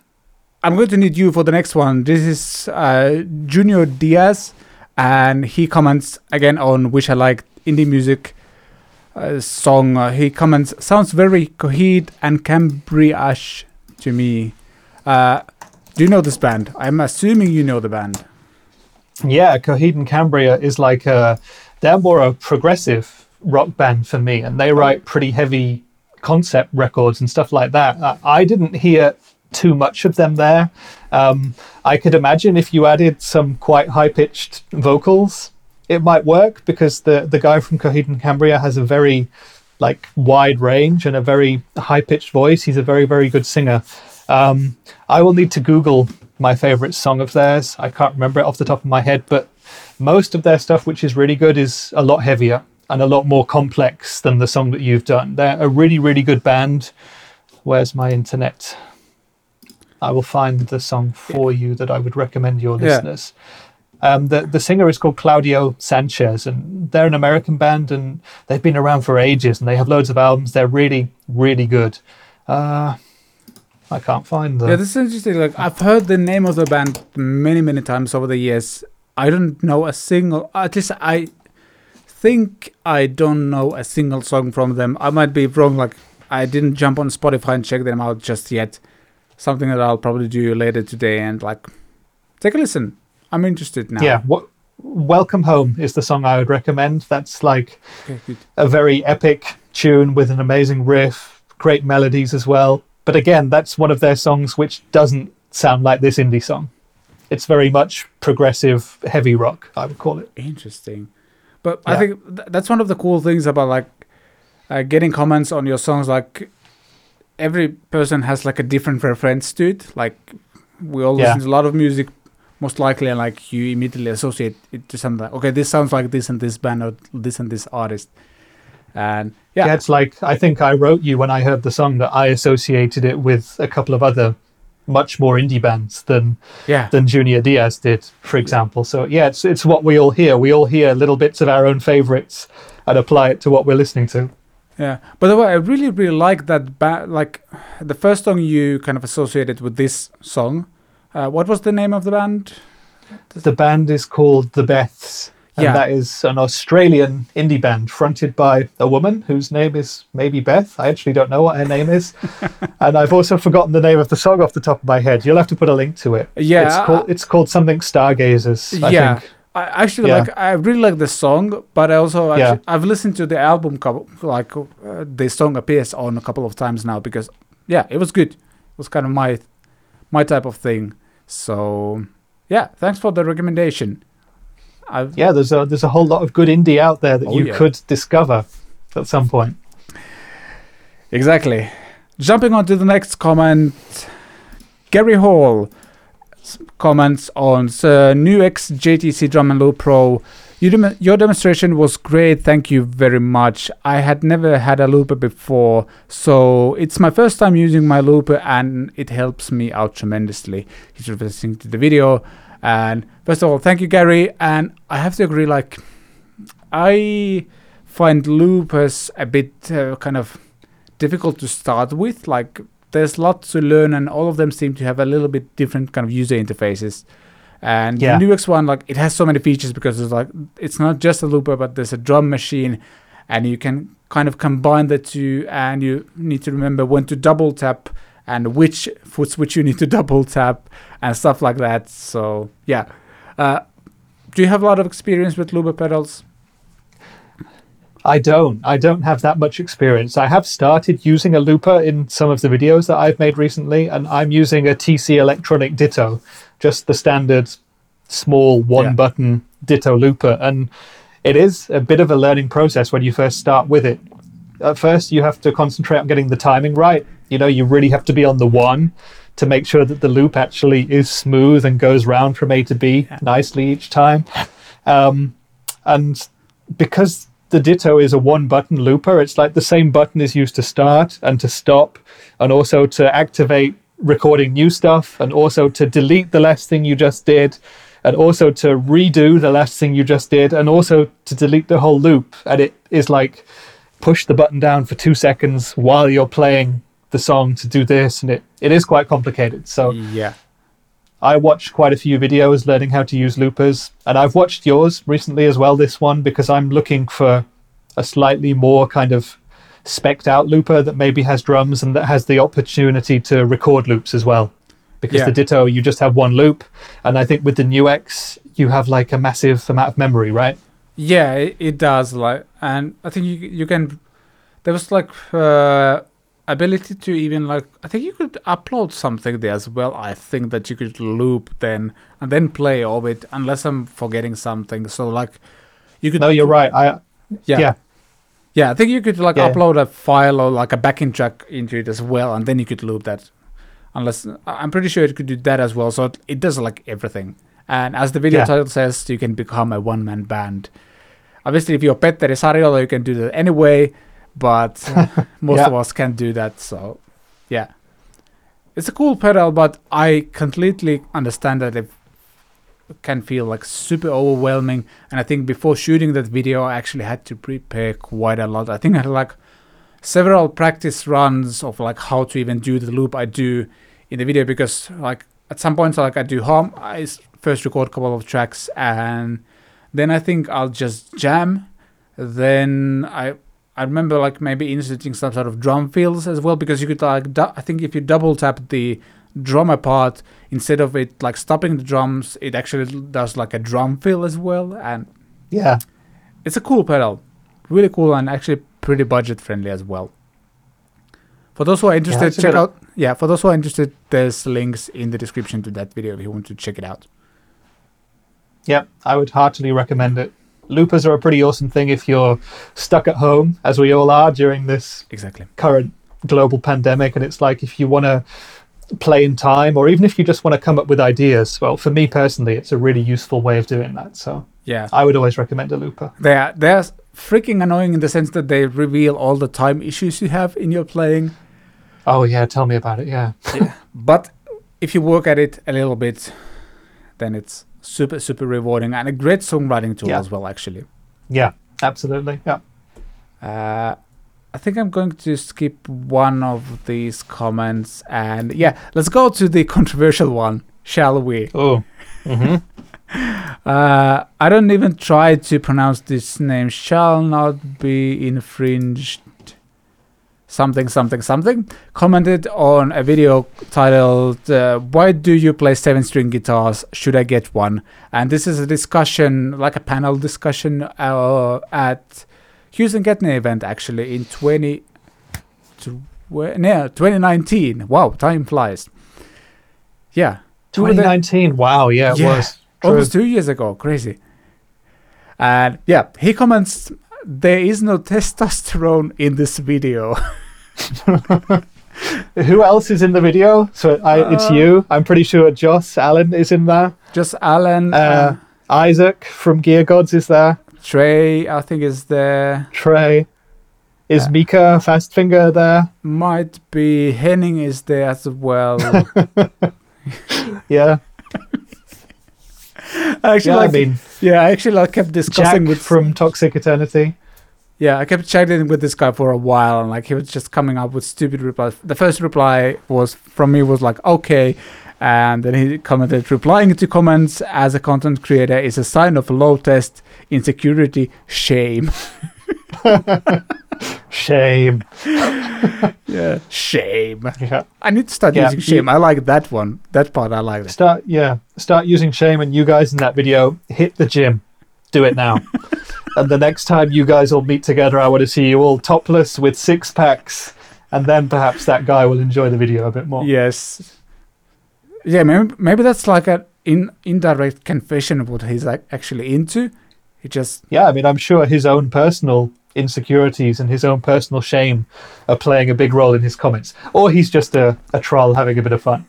I'm going to need you for the next one. This is uh, Junior Diaz, and he comments again on which I like indie music uh, song. Uh, he comments sounds very Coheed and Cambria-ish to me. Uh, do you know this band? I'm assuming you know the band. Yeah, Coheed and Cambria is like a, they're more a progressive rock band for me, and they write pretty heavy concept records and stuff like that. I didn't hear too much of them there. Um, I could imagine if you added some quite high pitched vocals, it might work because the the guy from Coheed and Cambria has a very like wide range and a very high pitched voice. He's a very very good singer. Um, I will need to Google my favorite song of theirs. I can't remember it off the top of my head, but most of their stuff, which is really good, is a lot heavier and a lot more complex than the song that you've done. They're a really, really good band. Where's my internet? I will find the song for you that I would recommend your Yeah. listeners. Um, the the singer is called Claudio Sanchez, and they're an American band, and they've been around for ages, and they have loads of albums. They're really, really good. Uh, I can't find them. Yeah, this is interesting. Like I've heard the name of the band many, many times over the years. I don't know a single. At least I think I don't know a single song from them. I might be wrong. Like I didn't jump on Spotify and check them out just yet. Something that I'll probably do later today and like take a listen. I'm interested now. Yeah, what, Welcome Home is the song I would recommend. That's like Okay, a very epic tune with an amazing riff, great melodies as well. But again, that's one of their songs which doesn't sound like this indie song. It's very much progressive heavy rock, I would call it. Interesting. But I think th- that's one of the cool things about like uh, getting comments on your songs. Like every person has like a different reference to it. Like we all Yeah. listen to a lot of music, most likely, and like you immediately associate it to something. Like, okay, this sounds like this and this band or this and this artist. And yeah, Yeah, it's like I think I wrote you when I heard the song that I associated it with a couple of other much more indie bands than yeah, than Junior Diaz did, for example. So yeah, it's it's what we all hear. We all hear little bits of our own favorites and apply it to what we're listening to. Yeah. By the way, I really, really like that. Ba- like the first song you kind of associated with this song. Uh, what was the name of the band? The band is called The Beths. And Yeah. that is an Australian indie band fronted by a woman whose name is maybe Beth. I actually don't know what her name is. and I've also forgotten the name of the song off the top of my head. You'll have to put a link to it. Yeah, It's called, it's called something Stargazers, I yeah. think. I actually Yeah. like. I really like the song, but I also Yeah. I've listened to the album couple like uh, the song appears on a couple of times now because yeah, it was good. It was kind of my my type of thing. So yeah, thanks for the recommendation. I've, Yeah, there's a there's a whole lot of good indie out there that Oh, you yeah. could discover at some point. Exactly. jumping on to the next comment, Gary Hall comments on the new JTC Drum and Loop Pro. You dem- your demonstration was great. Thank you very much. I had never had a looper before, so it's my first time using my looper, and it helps me out tremendously. He's listening to the video, and first of all, thank you, Gary. And I have to agree, like, I find loopers a bit uh, kind of difficult to start with. Like, there's lots to learn, and all of them seem to have a little bit different kind of user interfaces. And Yeah. the NUX one, like, it has so many features because it's like it's not just a looper, but there's a drum machine, and you can kind of combine the two, and you need to remember when to double tap and which foot switch you need to double tap and stuff like that. So yeah, uh, do you have a lot of experience with looper pedals? I don't. I don't have that much experience. I have started using a looper in some of the videos that I've made recently, and I'm using a TC Electronic Ditto, just the standard small one Yeah. button Ditto looper. And it is a bit of a learning process when you first start with it. At first, you have to concentrate on getting the timing right. You know, you really have to be on the one to make sure that the loop actually is smooth and goes round from A to B nicely each time. Um, and because the Ditto is a one button looper, it's like the same button is used to start and to stop, and also to activate recording new stuff, and also to delete the last thing you just did, and also to redo the last thing you just did, and also to delete the whole loop. And it is like push the button down for two seconds while you're playing the song to do this, and it, it is quite complicated. So Yeah. I watched quite a few videos learning how to use loopers, and I've watched yours recently as well. This one because I'm looking for a slightly more kind of specced out looper that maybe has drums and that has the opportunity to record loops as well. Because Yeah. the Ditto, you just have one loop, and I think with the NUX, you have like a massive amount of memory, right? Yeah, it, it does. Like, and I think you you can. There was like uh, ability to even like I think you could upload something there as well. I think that you could loop then and then play of it, unless I'm forgetting something. So like, you could. No, you're right. I Yeah. yeah. Yeah, I think you could like Yeah. upload a file or like a backing track into it as well, and then you could loop that. Unless I'm pretty sure it could do that as well. So it, it does like everything. And as the video Yeah. title says, you can become a one man band. Obviously, if you're Petteri Sariola, you can do that anyway, but most Yeah. of us can't do that. So, yeah. It's a cool pedal, but I completely understand that it can feel like super overwhelming. And I think before shooting that video, I actually had to prepare quite a lot. I think I had like several practice runs of like how to even do the loop I do in the video because like at some points like I do home, I s- first record a couple of tracks and then I think I'll just jam. Then I I remember like maybe inserting some sort of drum fills as well because you could like du- I think if you double tap the drummer part instead of it like stopping the drums, it actually does like a drum fill as well and Yeah. it's a cool pedal, really cool and actually pretty budget friendly as well. For those who are interested, a check out. Yeah, for those who are interested, there's links in the description to that video if you want to check it out. Yep, I would heartily recommend it. Loopers are a pretty awesome thing if you're stuck at home, as we all are during this Exactly. current global pandemic. And it's like if you want to play in time, or even if you just want to come up with ideas. Well, for me personally, it's a really useful way of doing that. So Yeah, I would always recommend a looper. they are they're freaking annoying in the sense that they reveal all the time issues you have in your playing. Oh, yeah, tell me about it. Yeah. But if you work at it a little bit, then it's super super rewarding and a great songwriting tool Yeah. as well. Actually. Yeah, absolutely. Yeah. Uh, I think I'm going to skip one of these comments and yeah, let's go to the controversial one, shall we? Oh. hmm Uh, I don't even try to pronounce this name. Shall not be infringed. Something, something, something. Commented on a video titled uh, "Why do you play seven-string guitars? Should I get one?" And this is a discussion, like a panel discussion, uh, at Houston Getney event actually in 20, tw- no, 2019. Wow, time flies. Yeah, Who the- 2019. Wow. Yeah, it Yeah. was. True. almost two years ago. Crazy. And yeah, he comments, "There is no testosterone in this video." Who else is in the video? So I, it's Uh, you. I'm pretty sure Joss Allen is in there. Just Alan, Uh, uh, Isaac from Gear Gods is there. Trey, I think is there. Trey. Is Uh, Mika Fastfinger there? Might be Henning is there as well. Yeah. I actually, Yeah, I like, mean, yeah, I actually like kept discussing Jack with from Toxic Eternity. Yeah, I kept chatting with this guy for a while, and like he was just coming up with stupid replies. The first reply was from me was like, "Okay," and then he commented, "Replying to comments as a content creator is a sign of low test, insecurity, shame." Shame. yeah, shame. Yeah. I need to start Yeah, using you- shame. I like that one. That part I like. It. Start yeah. Start using shame and you guys in that video hit the gym. Do it now. and the next time you guys all meet together, I want to see you all topless with six packs. And then perhaps that guy will enjoy the video a bit more. Yes. Yeah, maybe maybe that's like an in indirect confession of what he's like actually into. He just Yeah, I mean, I'm sure his own personal insecurities and his own personal shame are playing a big role in his comments. Or he's just a, a troll having a bit of fun.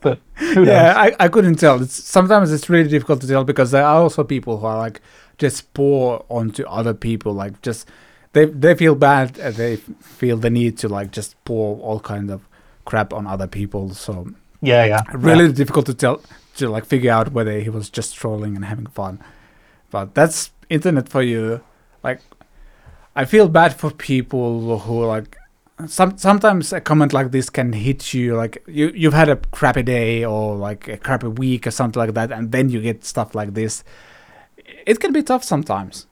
But who knows? Yeah, I, I couldn't tell. It's sometimes it's really difficult to tell because there are also people who are like just pour onto other people, like just they they feel bad and they feel the need to like just pour all kind of crap on other people. So yeah, yeah. really difficult to tell to like figure out whether he was just trolling and having fun. But that's internet for you. Like I feel bad for people who like some sometimes a comment like this can hit you like you you've had a crappy day or like a crappy week or something like that and then you get stuff like this. It can be tough sometimes.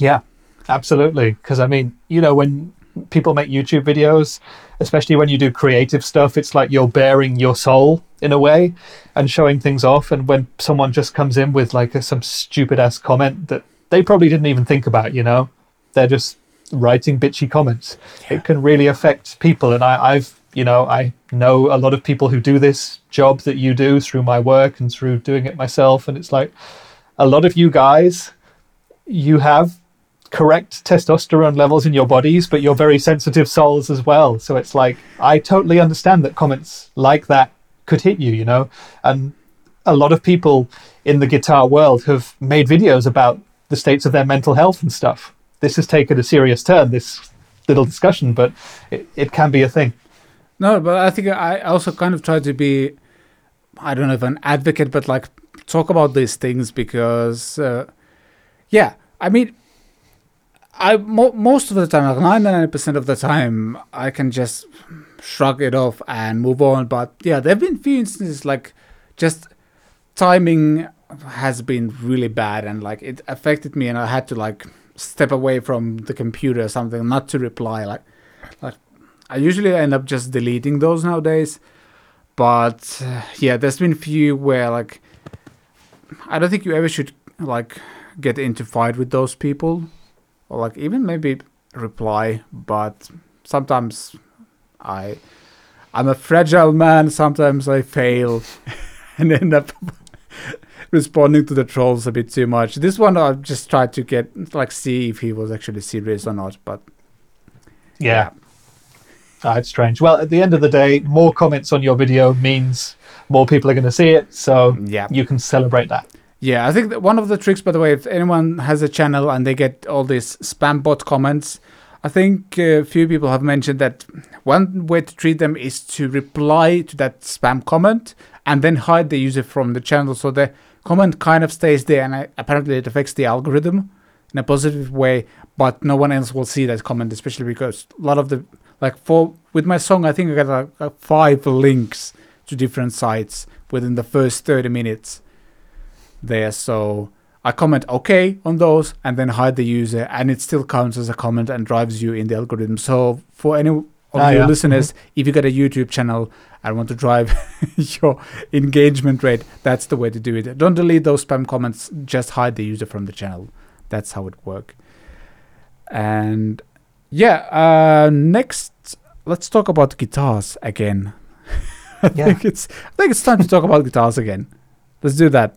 Yeah, absolutely. Because I mean, you know, when people make YouTube videos, especially when you do creative stuff, it's like you're bearing your soul in a way and showing things off. And when someone just comes in with like a, some stupid ass comment that they probably didn't even think about, you know, they're just writing bitchy comments. It can really affect people. And I, I've, you know, I know a lot of people who do this job that you do through my work and through doing it myself. And it's like a lot of you guys, you have correct testosterone levels in your bodies, but you're very sensitive souls as well. So it's like I totally understand that comments like that could hit you, you know. And a lot of people in the guitar world have made videos about the states of their mental health and stuff. This has taken a serious turn, this little discussion, but it, it can be a thing. No, but I think I also kind of try to be, I don't know if an advocate, but like talk about these things because, uh, yeah, I mean, I mo- most of the time, like ninety nine percent of the time, I can just shrug it off and move on. But yeah, there've been few instances like just timing has been really bad and like it affected me, and I had to like step away from the computer or something, not to reply. Like, like I usually end up just deleting those nowadays. But uh, yeah, there's been few where like I don't think you ever should like get into fight with those people or like even maybe reply, but sometimes I I'm a fragile man, sometimes I fail and end up responding to the trolls a bit too much. This one I just tried to get like see if he was actually serious or not, but Yeah. Ah, it's strange. Well, at the end of the day, more comments on your video means more people are going to see it. So yeah. you can celebrate that. Yeah, I think that one of the tricks, by the way, if anyone has a channel and they get all these spam bot comments, I think a few people have mentioned that one way to treat them is to reply to that spam comment and then hide the user from the channel so the comment kind of stays there and uh, apparently it affects the algorithm in a positive way, but no one else will see that comment, especially because a lot of the like for with my song, I think I got like, like five links to different sites within the first 30 minutes there. So I comment OK on those and then hide the user, and it still counts as a comment and drives you in the algorithm. So for any of Ah, your yeah. listeners, if you got a YouTube channel and want to drive your engagement rate, that's the way to do it. Don't delete those spam comments, just hide the user from the channel. That's how it works. And yeah, uh, next let's talk about guitars again. I Yeah. think it's I think it's time to talk about guitars again. Let's do that.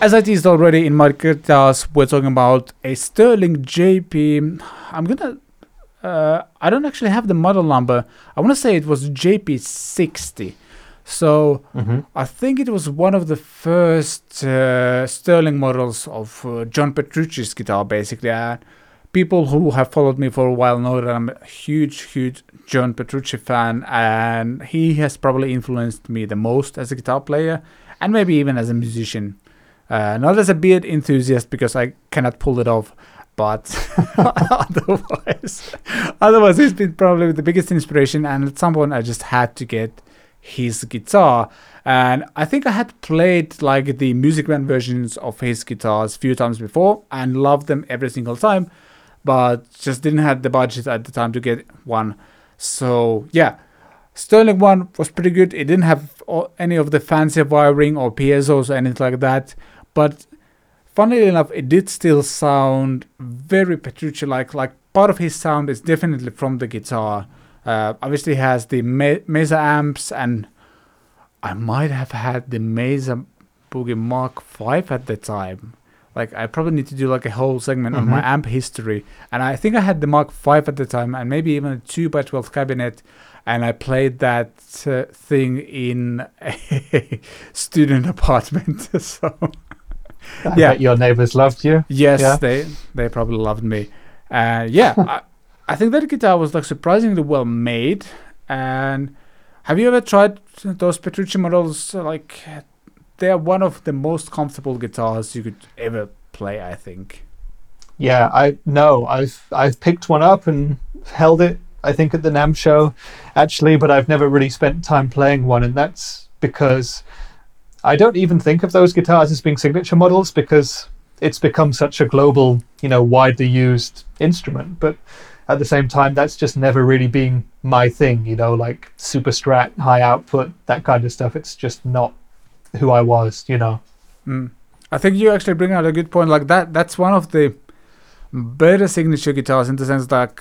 As I teased already in my guitars, we're talking about a Sterling JP. I'm gonna. Uh, I don't actually have the model number. I want to say it was JP60. So Mhm. I think it was one of the first uh, Sterling models of uh, John Petrucci's guitar, basically. Uh, people who have followed me for a while know that I'm a huge, huge John Petrucci fan, and he has probably influenced me the most as a guitar player, and maybe even as a musician. Uh, not as a beard enthusiast because I cannot pull it off, but otherwise, otherwise he's been probably the biggest inspiration. And at some point, I just had to get his guitar, and I think I had played like the Music Man versions of his guitars a few times before and loved them every single time, but just didn't have the budget at the time to get one. So yeah, Sterling one was pretty good. It didn't have any of the fancy wiring or piezos or anything like that, but funnily enough, it did still sound very Petrucci like. Like part of his sound is definitely from the guitar. Uh, obviously, he has the Me- Mesa amps, and I might have had the Mesa Boogie Mark Five at the time. Like I probably need to do like a whole segment on my Mhm. amp history, and I think I had the Mark Five at the time, and maybe even a two by twelve cabinet, and I played that uh, thing in a student apartment. so I Yeah. bet your neighbors loved you. yes, Yeah. they they probably loved me. Uh, yeah, I, I think that guitar was like surprisingly well made. And have you ever tried those Petrucci models? Like they're one of the most comfortable guitars you could ever play. I think. Yeah, I no, I've I've picked one up and held it. I think at the NAMM show, actually, but I've never really spent time playing one, and that's because I don't even think of those guitars as being signature models because it's become such a global, you know, widely used instrument. But at the same time, that's just never really been my thing. You know, like super strat, high output, that kind of stuff. It's just not who I was. You know. Mm. I think you actually bring out a good point. Like that, that's one of the better signature guitars in the sense that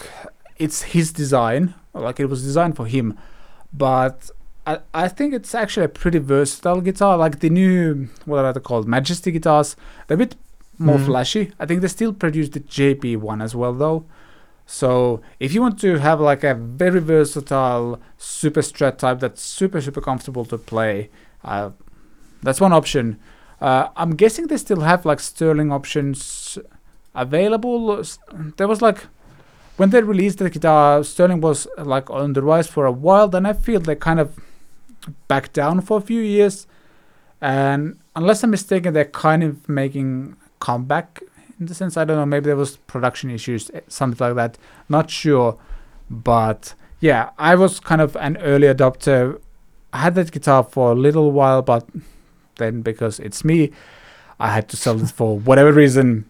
it's his design, like it was designed for him. But I, I think it's actually a pretty versatile guitar. Like the new, what are they called, Majesty guitars, they're a bit more Mhm. flashy. I think they still produce the JP one as well, though. So if you want to have like a very versatile super strat type that's super super comfortable to play, uh, that's one option. Uh, I'm guessing they still have like Sterling options available. There was like when they released the guitar, Sterling was like on the rise for a while. Then I feel they kind of backed down for a few years, and unless I'm mistaken, they're kind of making comeback in the sense. I don't know. Maybe there was production issues, eh, something like that. Not sure, but yeah, I was kind of an early adopter. I had that guitar for a little while, but then because it's me, I had to sell it for whatever reason.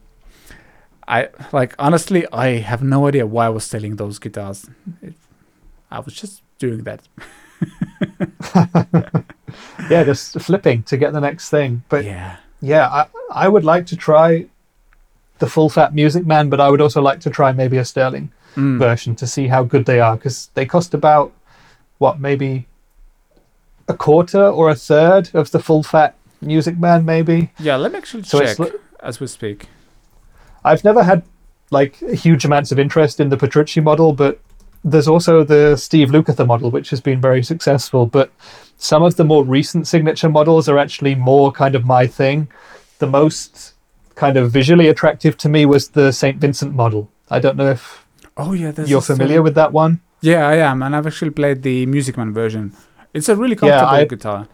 I like honestly, I have no idea why I was selling those guitars. It, I was just doing that. Yeah, just flipping to get the next thing. But yeah, Yeah, I, I would like to try the full fat Music Man, but I would also like to try maybe a Sterling Mm. version to see how good they are because they cost about what maybe a quarter or a third of the full fat Music Man, maybe. yeah. Let me actually So check li- as we speak. I've never had like huge amounts of interest in the Petrucci model, but there's also the Steve Lukather model, which has been very successful. But some of the more recent signature models are actually more kind of my thing. The most kind of visually attractive to me was the St. Vincent model. I don't know if Oh yeah, you're familiar with that one. Yeah, I am, and I've actually played the Music Man version. It's a really Yeah, comfortable I- guitar.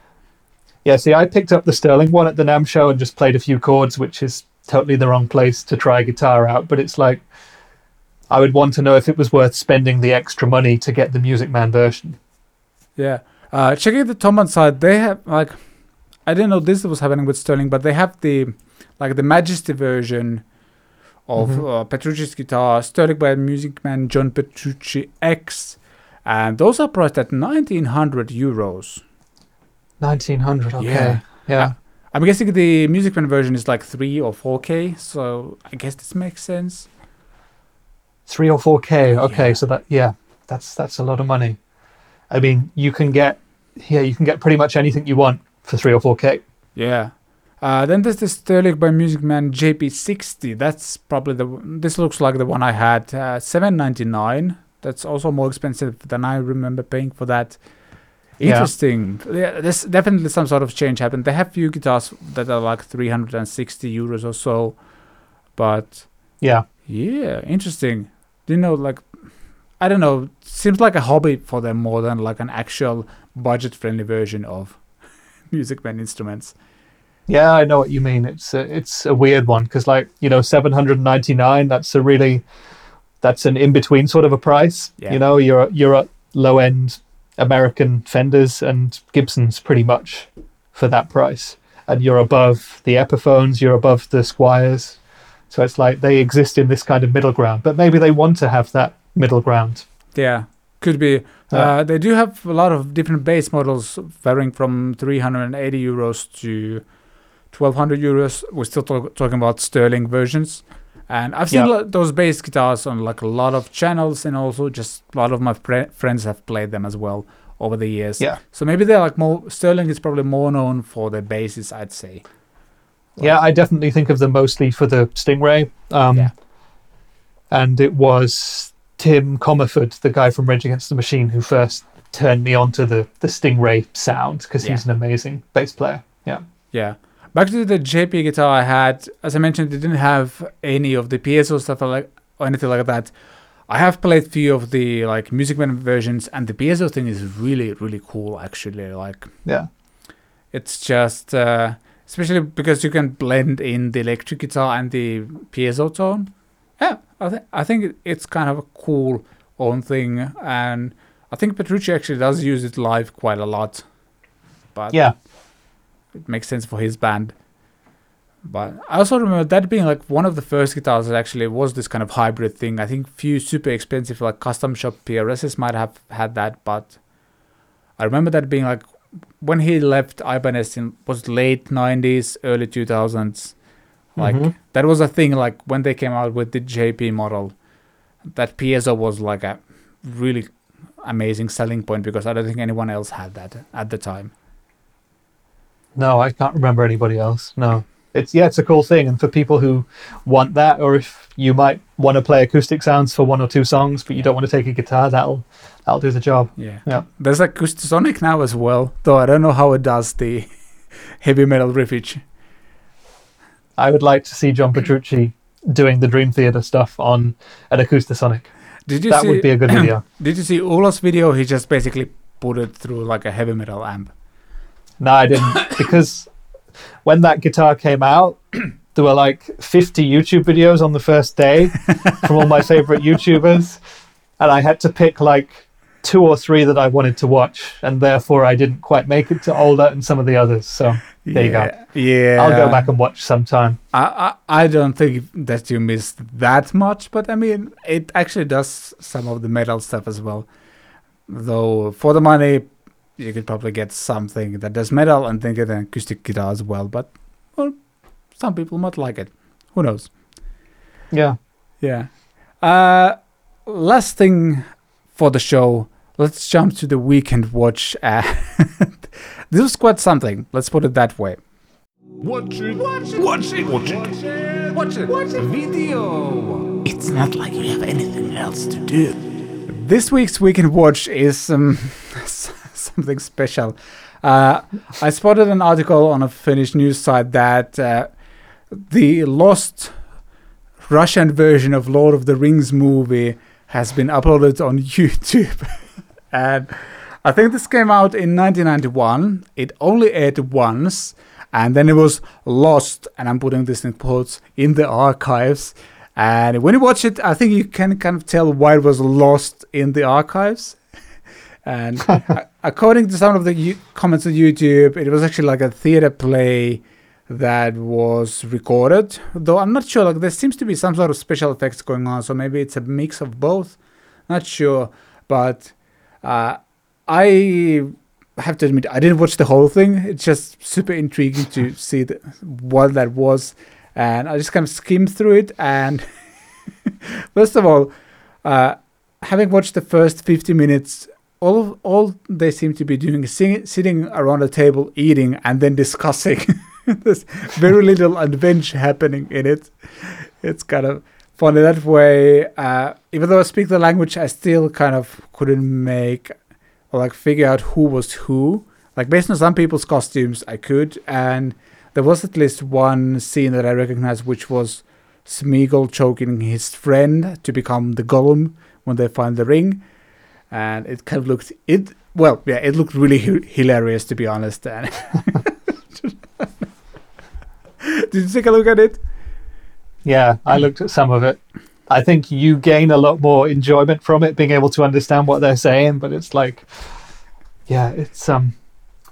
Yeah, see, I picked up the Sterling one at the NAMM show and just played a few chords, which is totally the wrong place to try guitar out. But it's like, I would want to know if it was worth spending the extra money to get the Music Man version. Yeah. Uh, checking the Thomann side, they have like I didn't know this was happening with Sterling, but they have the like the Majesty version of Mhm. uh, Petrucci's guitar, Sterling by Music Man John Petrucci X, and those are priced at nineteen hundred euros. 1900, okay. Yeah. Yeah. I'm guessing the Music Man version is like three or four K, so I guess this makes sense. 3 or 4K. Okay, Yeah. so that, yeah, that's that's a lot of money. I mean, you can get, yeah, you can get pretty much anything you want for 3 or 4K. Yeah. Uh, then there's the Sterling by Music Man JP60. That's probably the. This looks like the one I had. Uh, Seven ninety nine. That's also more expensive than I remember paying for that. Yeah. Interesting. Yeah. there's definitely some sort of change happened. They have few guitars that are like 360 euros or so, but Yeah. yeah, interesting. Do you know, like, I don't know, seems like a hobby for them more than like an actual budget friendly version of Music Man instruments. Yeah, I know what you mean. It's a, it's a weird one because, like, you know, seven hundred ninety nine. That's a really, that's an in between sort of a price. Yeah. You know, you're you're at low end American Fenders and Gibsons pretty much for that price, and you're above the Epiphones, you're above the Squiers. So it's like they exist in this kind of middle ground, but maybe they want to have that middle ground. Yeah, could be. Yeah. Uh, they do have a lot of different base models varying from 380 euros to 1200 euros. We're still talk- talking about Sterling versions. And I've seen Yeah. lo- those bass guitars on like a lot of channels, and also just a lot of my fri friends have played them as well over the years. Yeah. So maybe they're like more Sterling is probably more known for their basses, I'd say. Yeah, I definitely think of them mostly for the Stingray. Um, Yeah. And it was Tim Commerford, the guy from Rage Against the Machine, who first turned me on to the, the Stingray sound because he's an amazing bass player. Yeah. Yeah. Back to the JP guitar I had, as I mentioned, it didn't have any of the piezo stuff or like or anything like that. I have played few of the like Music Man versions, and the piezo thing is really really cool. Actually, like Yeah. it's just uh, especially because you can blend in the electric guitar and the piezo tone. Yeah, I think I think it's kind of a cool own thing, and I think Petrucci actually does use it live quite a lot. But Yeah. it makes sense for his band. But I also remember that being like one of the first guitars that actually was this kind of hybrid thing. I think few super expensive like custom shop PRSs might have had that, but I remember that being like when he left Ibanez in was late nineties, early two thousands. Like Mhm. that was a thing. Like when they came out with the JP model, that piezo was like a really amazing selling point because I don't think anyone else had that at the time. No, I can't remember anybody else. No. It's yeah, it's a cool thing, and for people who want that, or if you might want to play acoustic sounds for one or two songs, but you don't want to take a guitar, that'll that'll do the job. Yeah. Yeah. There's Acoustasonic now as well, though I don't know how it does the heavy metal riffage. I would like to see John Petrucci doing the Dream Theater stuff on an Acoustasonic. Did you That see would be a good video. Did you see Ola's video? He just basically put it through like a heavy metal amp. No, I didn't because when that guitar came out, there were like 50 YouTube videos on the first day from all my favorite YouTubers, and I had to pick like two or three that I wanted to watch, and therefore I didn't quite make it to Older and some of the others. So there you go. yeah. Yeah. I'll go back and watch sometime. I, I I don't think that you missed that much, but I mean it actually does some of the metal stuff as well. Though for the money, you could probably get something that does metal and then get an acoustic guitar as well. But well, some people might like it. Who knows? Yeah. Yeah. Uh, last thing for the show. Let's jump to the weekend watch. Uh, this was quite something. Let's put it that way. Watch it. Watch it. Watch it. Watch it. Watch it. Watch it. Video. It's not like you have anything else to do. This week's Weekend Watch is um, something special. Uh, I spotted an article on a Finnish news site that uh, the lost Russian version of Lord of the Rings movie has been uploaded on YouTube. and I think this came out in 1991. It only aired once, and then it was lost, and I'm putting this in quotes, in the archives. And when you watch it, I think you can kind of tell why it was lost in the archives. And according to some of the U- comments on YouTube, it was actually like a theater play that was recorded. Though I'm not sure, like there seems to be some sort of special effects going on, so maybe it's a mix of both. Not sure, but uh, I have to admit I didn't watch the whole thing. It's just super intriguing to see the, what that was, and I just kind of skimmed through it. And first of all, uh, having watched the first 50 minutes, all of, all they seem to be doing is sing, sitting around a table eating and then discussing There's very little adventure happening in it. It's kind of funny that way. Uh, even though I speak the language, I still kind of couldn't make or like figure out who was who. Like based on some people's costumes, I could, and there was at least one scene that I recognized, which was Smeagol choking his friend to become the Gollum when they find the ring, and it kind of looked it. Well, yeah, it looked really hi- hilarious to be honest. And did you take a look at it? Yeah, I looked at some of it. I think you gain a lot more enjoyment from it, being able to understand what they're saying. But it's like, yeah, it's um,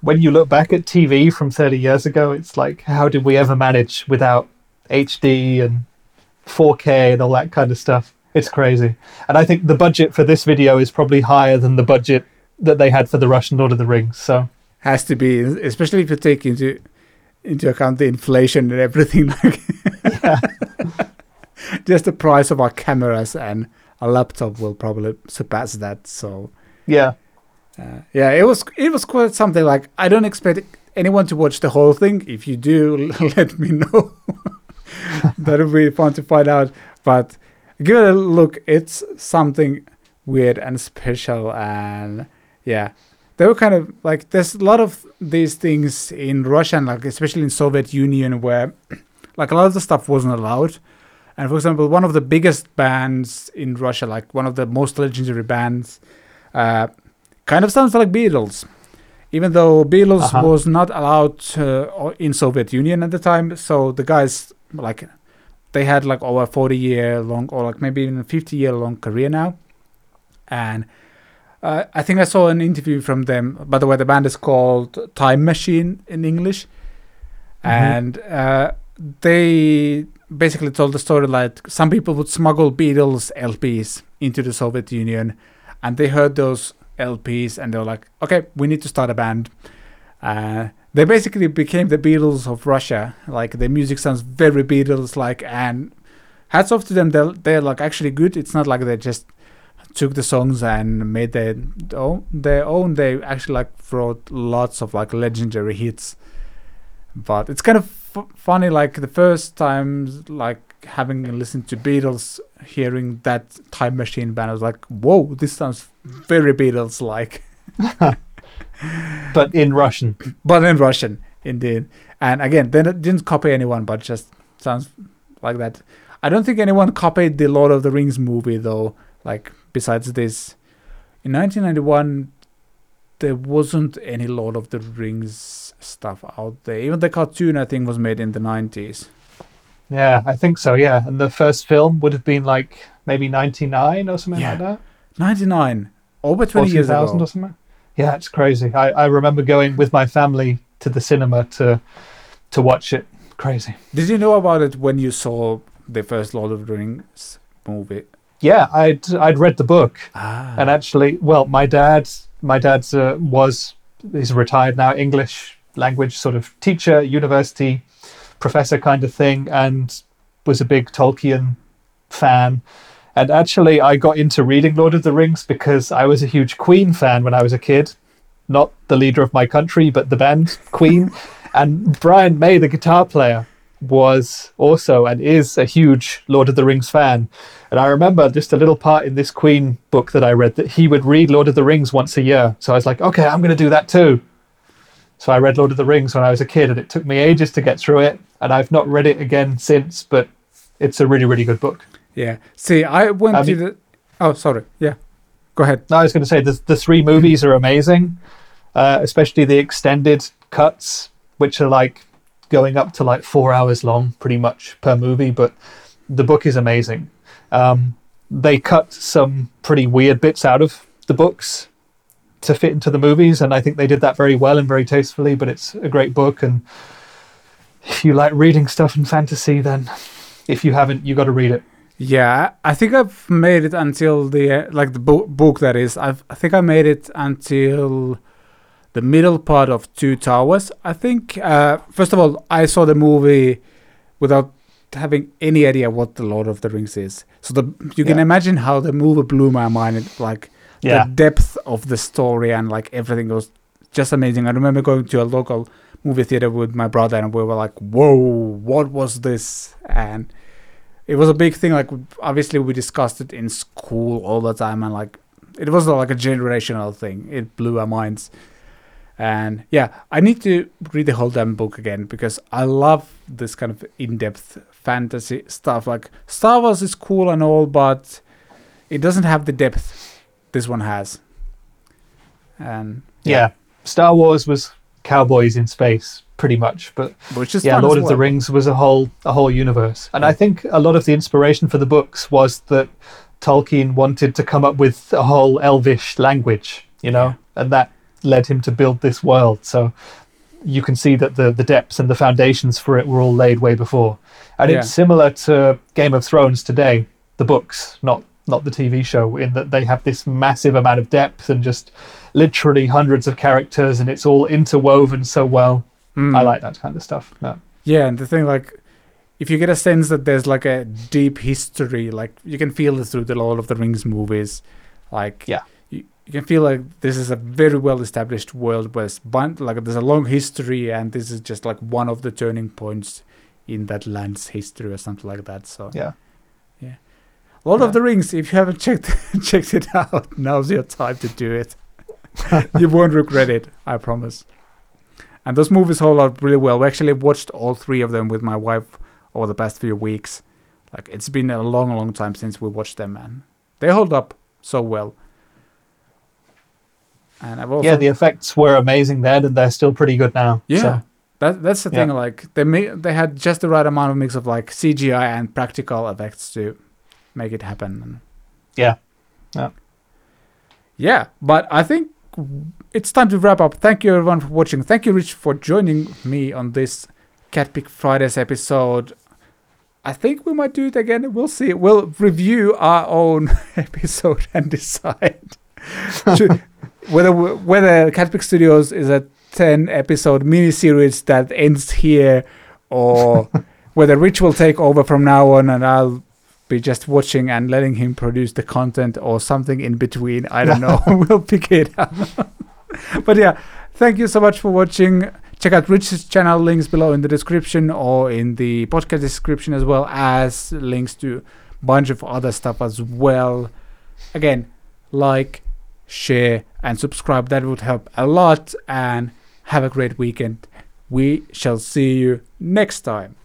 when you look back at TV from 30 years ago, it's like, how did we ever manage without HD and 4K and all that kind of stuff? It's crazy. And I think the budget for this video is probably higher than the budget that they had for the Russian Lord of the Rings. So Has to be, especially if you take into into account the inflation and everything. Like, just the price of our cameras and a laptop will probably surpass that. So. yeah, Uh, yeah, it was it was quite something. Like I don't expect anyone to watch the whole thing. If you do, let me know. that would be fun to find out. But give it a look. It's something weird and special, and yeah, they were kind of like there's a lot of these things in Russia, and like especially in Soviet Union, where like a lot of the stuff wasn't allowed. And for example, one of the biggest bands in Russia, like one of the most legendary bands, uh, kind of sounds like Beatles, even though Beatles Uh-huh. was not allowed uh, in Soviet Union at the time. So the guys like they had like over 40 year long or like maybe even a 50 year long career now, and uh, I think I saw an interview from them. By the way, the band is called Time Machine in English, and uh, they basically told the story like some people would smuggle Beatles LPs into the Soviet Union, and they heard those LPs and they were like, okay, we need to start a band. Uh, they basically became the Beatles of Russia. Like their music sounds very Beatles like, and hats off to them. They're they're like actually good. It's not like they just took the songs and made their own. Their own. They actually like wrote lots of like legendary hits. But it's kind of f- funny. Like the first time, like having listened to Beatles, hearing that Time Machine band, I was like, whoa, this sounds very Beatles like. but in Russian. but in Russian, indeed. And again, they didn't copy anyone, but just sounds like that. I don't think anyone copied the Lord of the Rings movie though. Like besides this, in 1991, there wasn't any Lord of the Rings stuff out there. Even the cartoon, I think, was made in the 90s. Yeah, I think so. Yeah, and the first film would have been like maybe ninety nine or something Yeah. like that, 99, over 20 two years ago. or something. Yeah, it's crazy. I, I remember going with my family to the cinema to to watch it. Crazy. Did you know about it when you saw the first Lord of the Rings movie? Yeah, I'd I'd read the book, Ah, and actually, well, my dad my dad's uh, was he's retired now English language sort of teacher, university professor kind of thing, and was a big Tolkien fan. And actually, I got into reading Lord of the Rings because I was a huge Queen fan when I was a kid. Not the leader of my country, but the band Queen. and Brian May, the guitar player, was also and is a huge Lord of the Rings fan. And I remember just a little part in this Queen book that I read that he would read Lord of the Rings once a year. So I was like, okay, I'm going to do that too. So I read Lord of the Rings when I was a kid, and it took me ages to get through it. And I've not read it again since, but it's a really, really good book. Yeah. See, I went to the. Oh, sorry. Yeah. Go ahead. No, I was going to say the, the three movies are amazing, uh, especially the extended cuts, which are like going up to like four hours long, pretty much per movie. But the book is amazing. Um, they cut some pretty weird bits out of the books to fit into the movies, and I think they did that very well and very tastefully. But it's a great book, and if you like reading stuff in fantasy, then if you haven't, you got to read it. Yeah, I think I've made it until the uh, like the bo- book that is. I've I think I made it until the middle part of Two Towers. I think uh, first of all, I saw the movie without having any idea what the Lord of the Rings is. So the you can Yeah. imagine how the movie blew my mind. Like Yeah. the depth of the story and like everything was just amazing. I remember going to a local movie theater with my brother, and we were like, "Whoa, what was this?" And it was a big thing. Like, obviously, we discussed it in school all the time, and like, it was like a generational thing. It blew our minds. And yeah, I need to read the whole damn book again because I love this kind of in-depth fantasy stuff. Like Star Wars is cool and all, but it doesn't have the depth this one has. And Yeah. Star Wars was cowboys in space, pretty much, but yeah, Lord of the. Rings was a whole a whole universe, and I think a lot of the inspiration for the books was that Tolkien wanted to come up with a whole Elvish language, you know, Yeah. and that led him to build this world. So you can see that the the depths and the foundations for it were all laid way before, and Yeah. it's similar to Game of Thrones today, the books, not not the TV show, in that they have this massive amount of depth and just literally hundreds of characters, and it's all interwoven so well. Mm. I like that kind of stuff. Yeah. Yeah, and the thing like if you get a sense that there's like a deep history, like you can feel it through the Lord of the Rings movies. Like Yeah. you, you can feel like this is a very well established world where it's bun- like there's a long history and this is just like one of the turning points in that land's history or something like that. So Yeah. Lord Yeah. of the Rings, if you haven't checked checked it out, now's your time to do it. you won't regret it, I promise. And those movies hold up really well. We actually watched all three of them with my wife over the past few weeks. Like it's been a long, long time since we watched them, man. they hold up so well. And I've also yeah, the effects were amazing then, and they're still pretty good now. yeah, So, that that's the Yeah. thing. Like they ma- they had just the right amount of mix of like CGI and practical effects to make it happen. Yeah. Yeah. yeah, but I think it's time to wrap up. Thank you everyone for watching. Thank you, Rich, for joining me on this CatPick Fridays episode. I think we might do it again. We'll see. We'll review our own episode and decide whether whether CatPick Studios is a ten episode miniseries that ends here, or whether Rich will take over from now on and I'll be just watching and letting him produce the content or something in between. I don't know. we'll pick it out. but yeah, thank you so much for watching. Check out Rich's channel links below in the description or in the podcast description as well as links to a bunch of other stuff as well. Again, like, share, and subscribe. That would help a lot. And have a great weekend. We shall see you next time.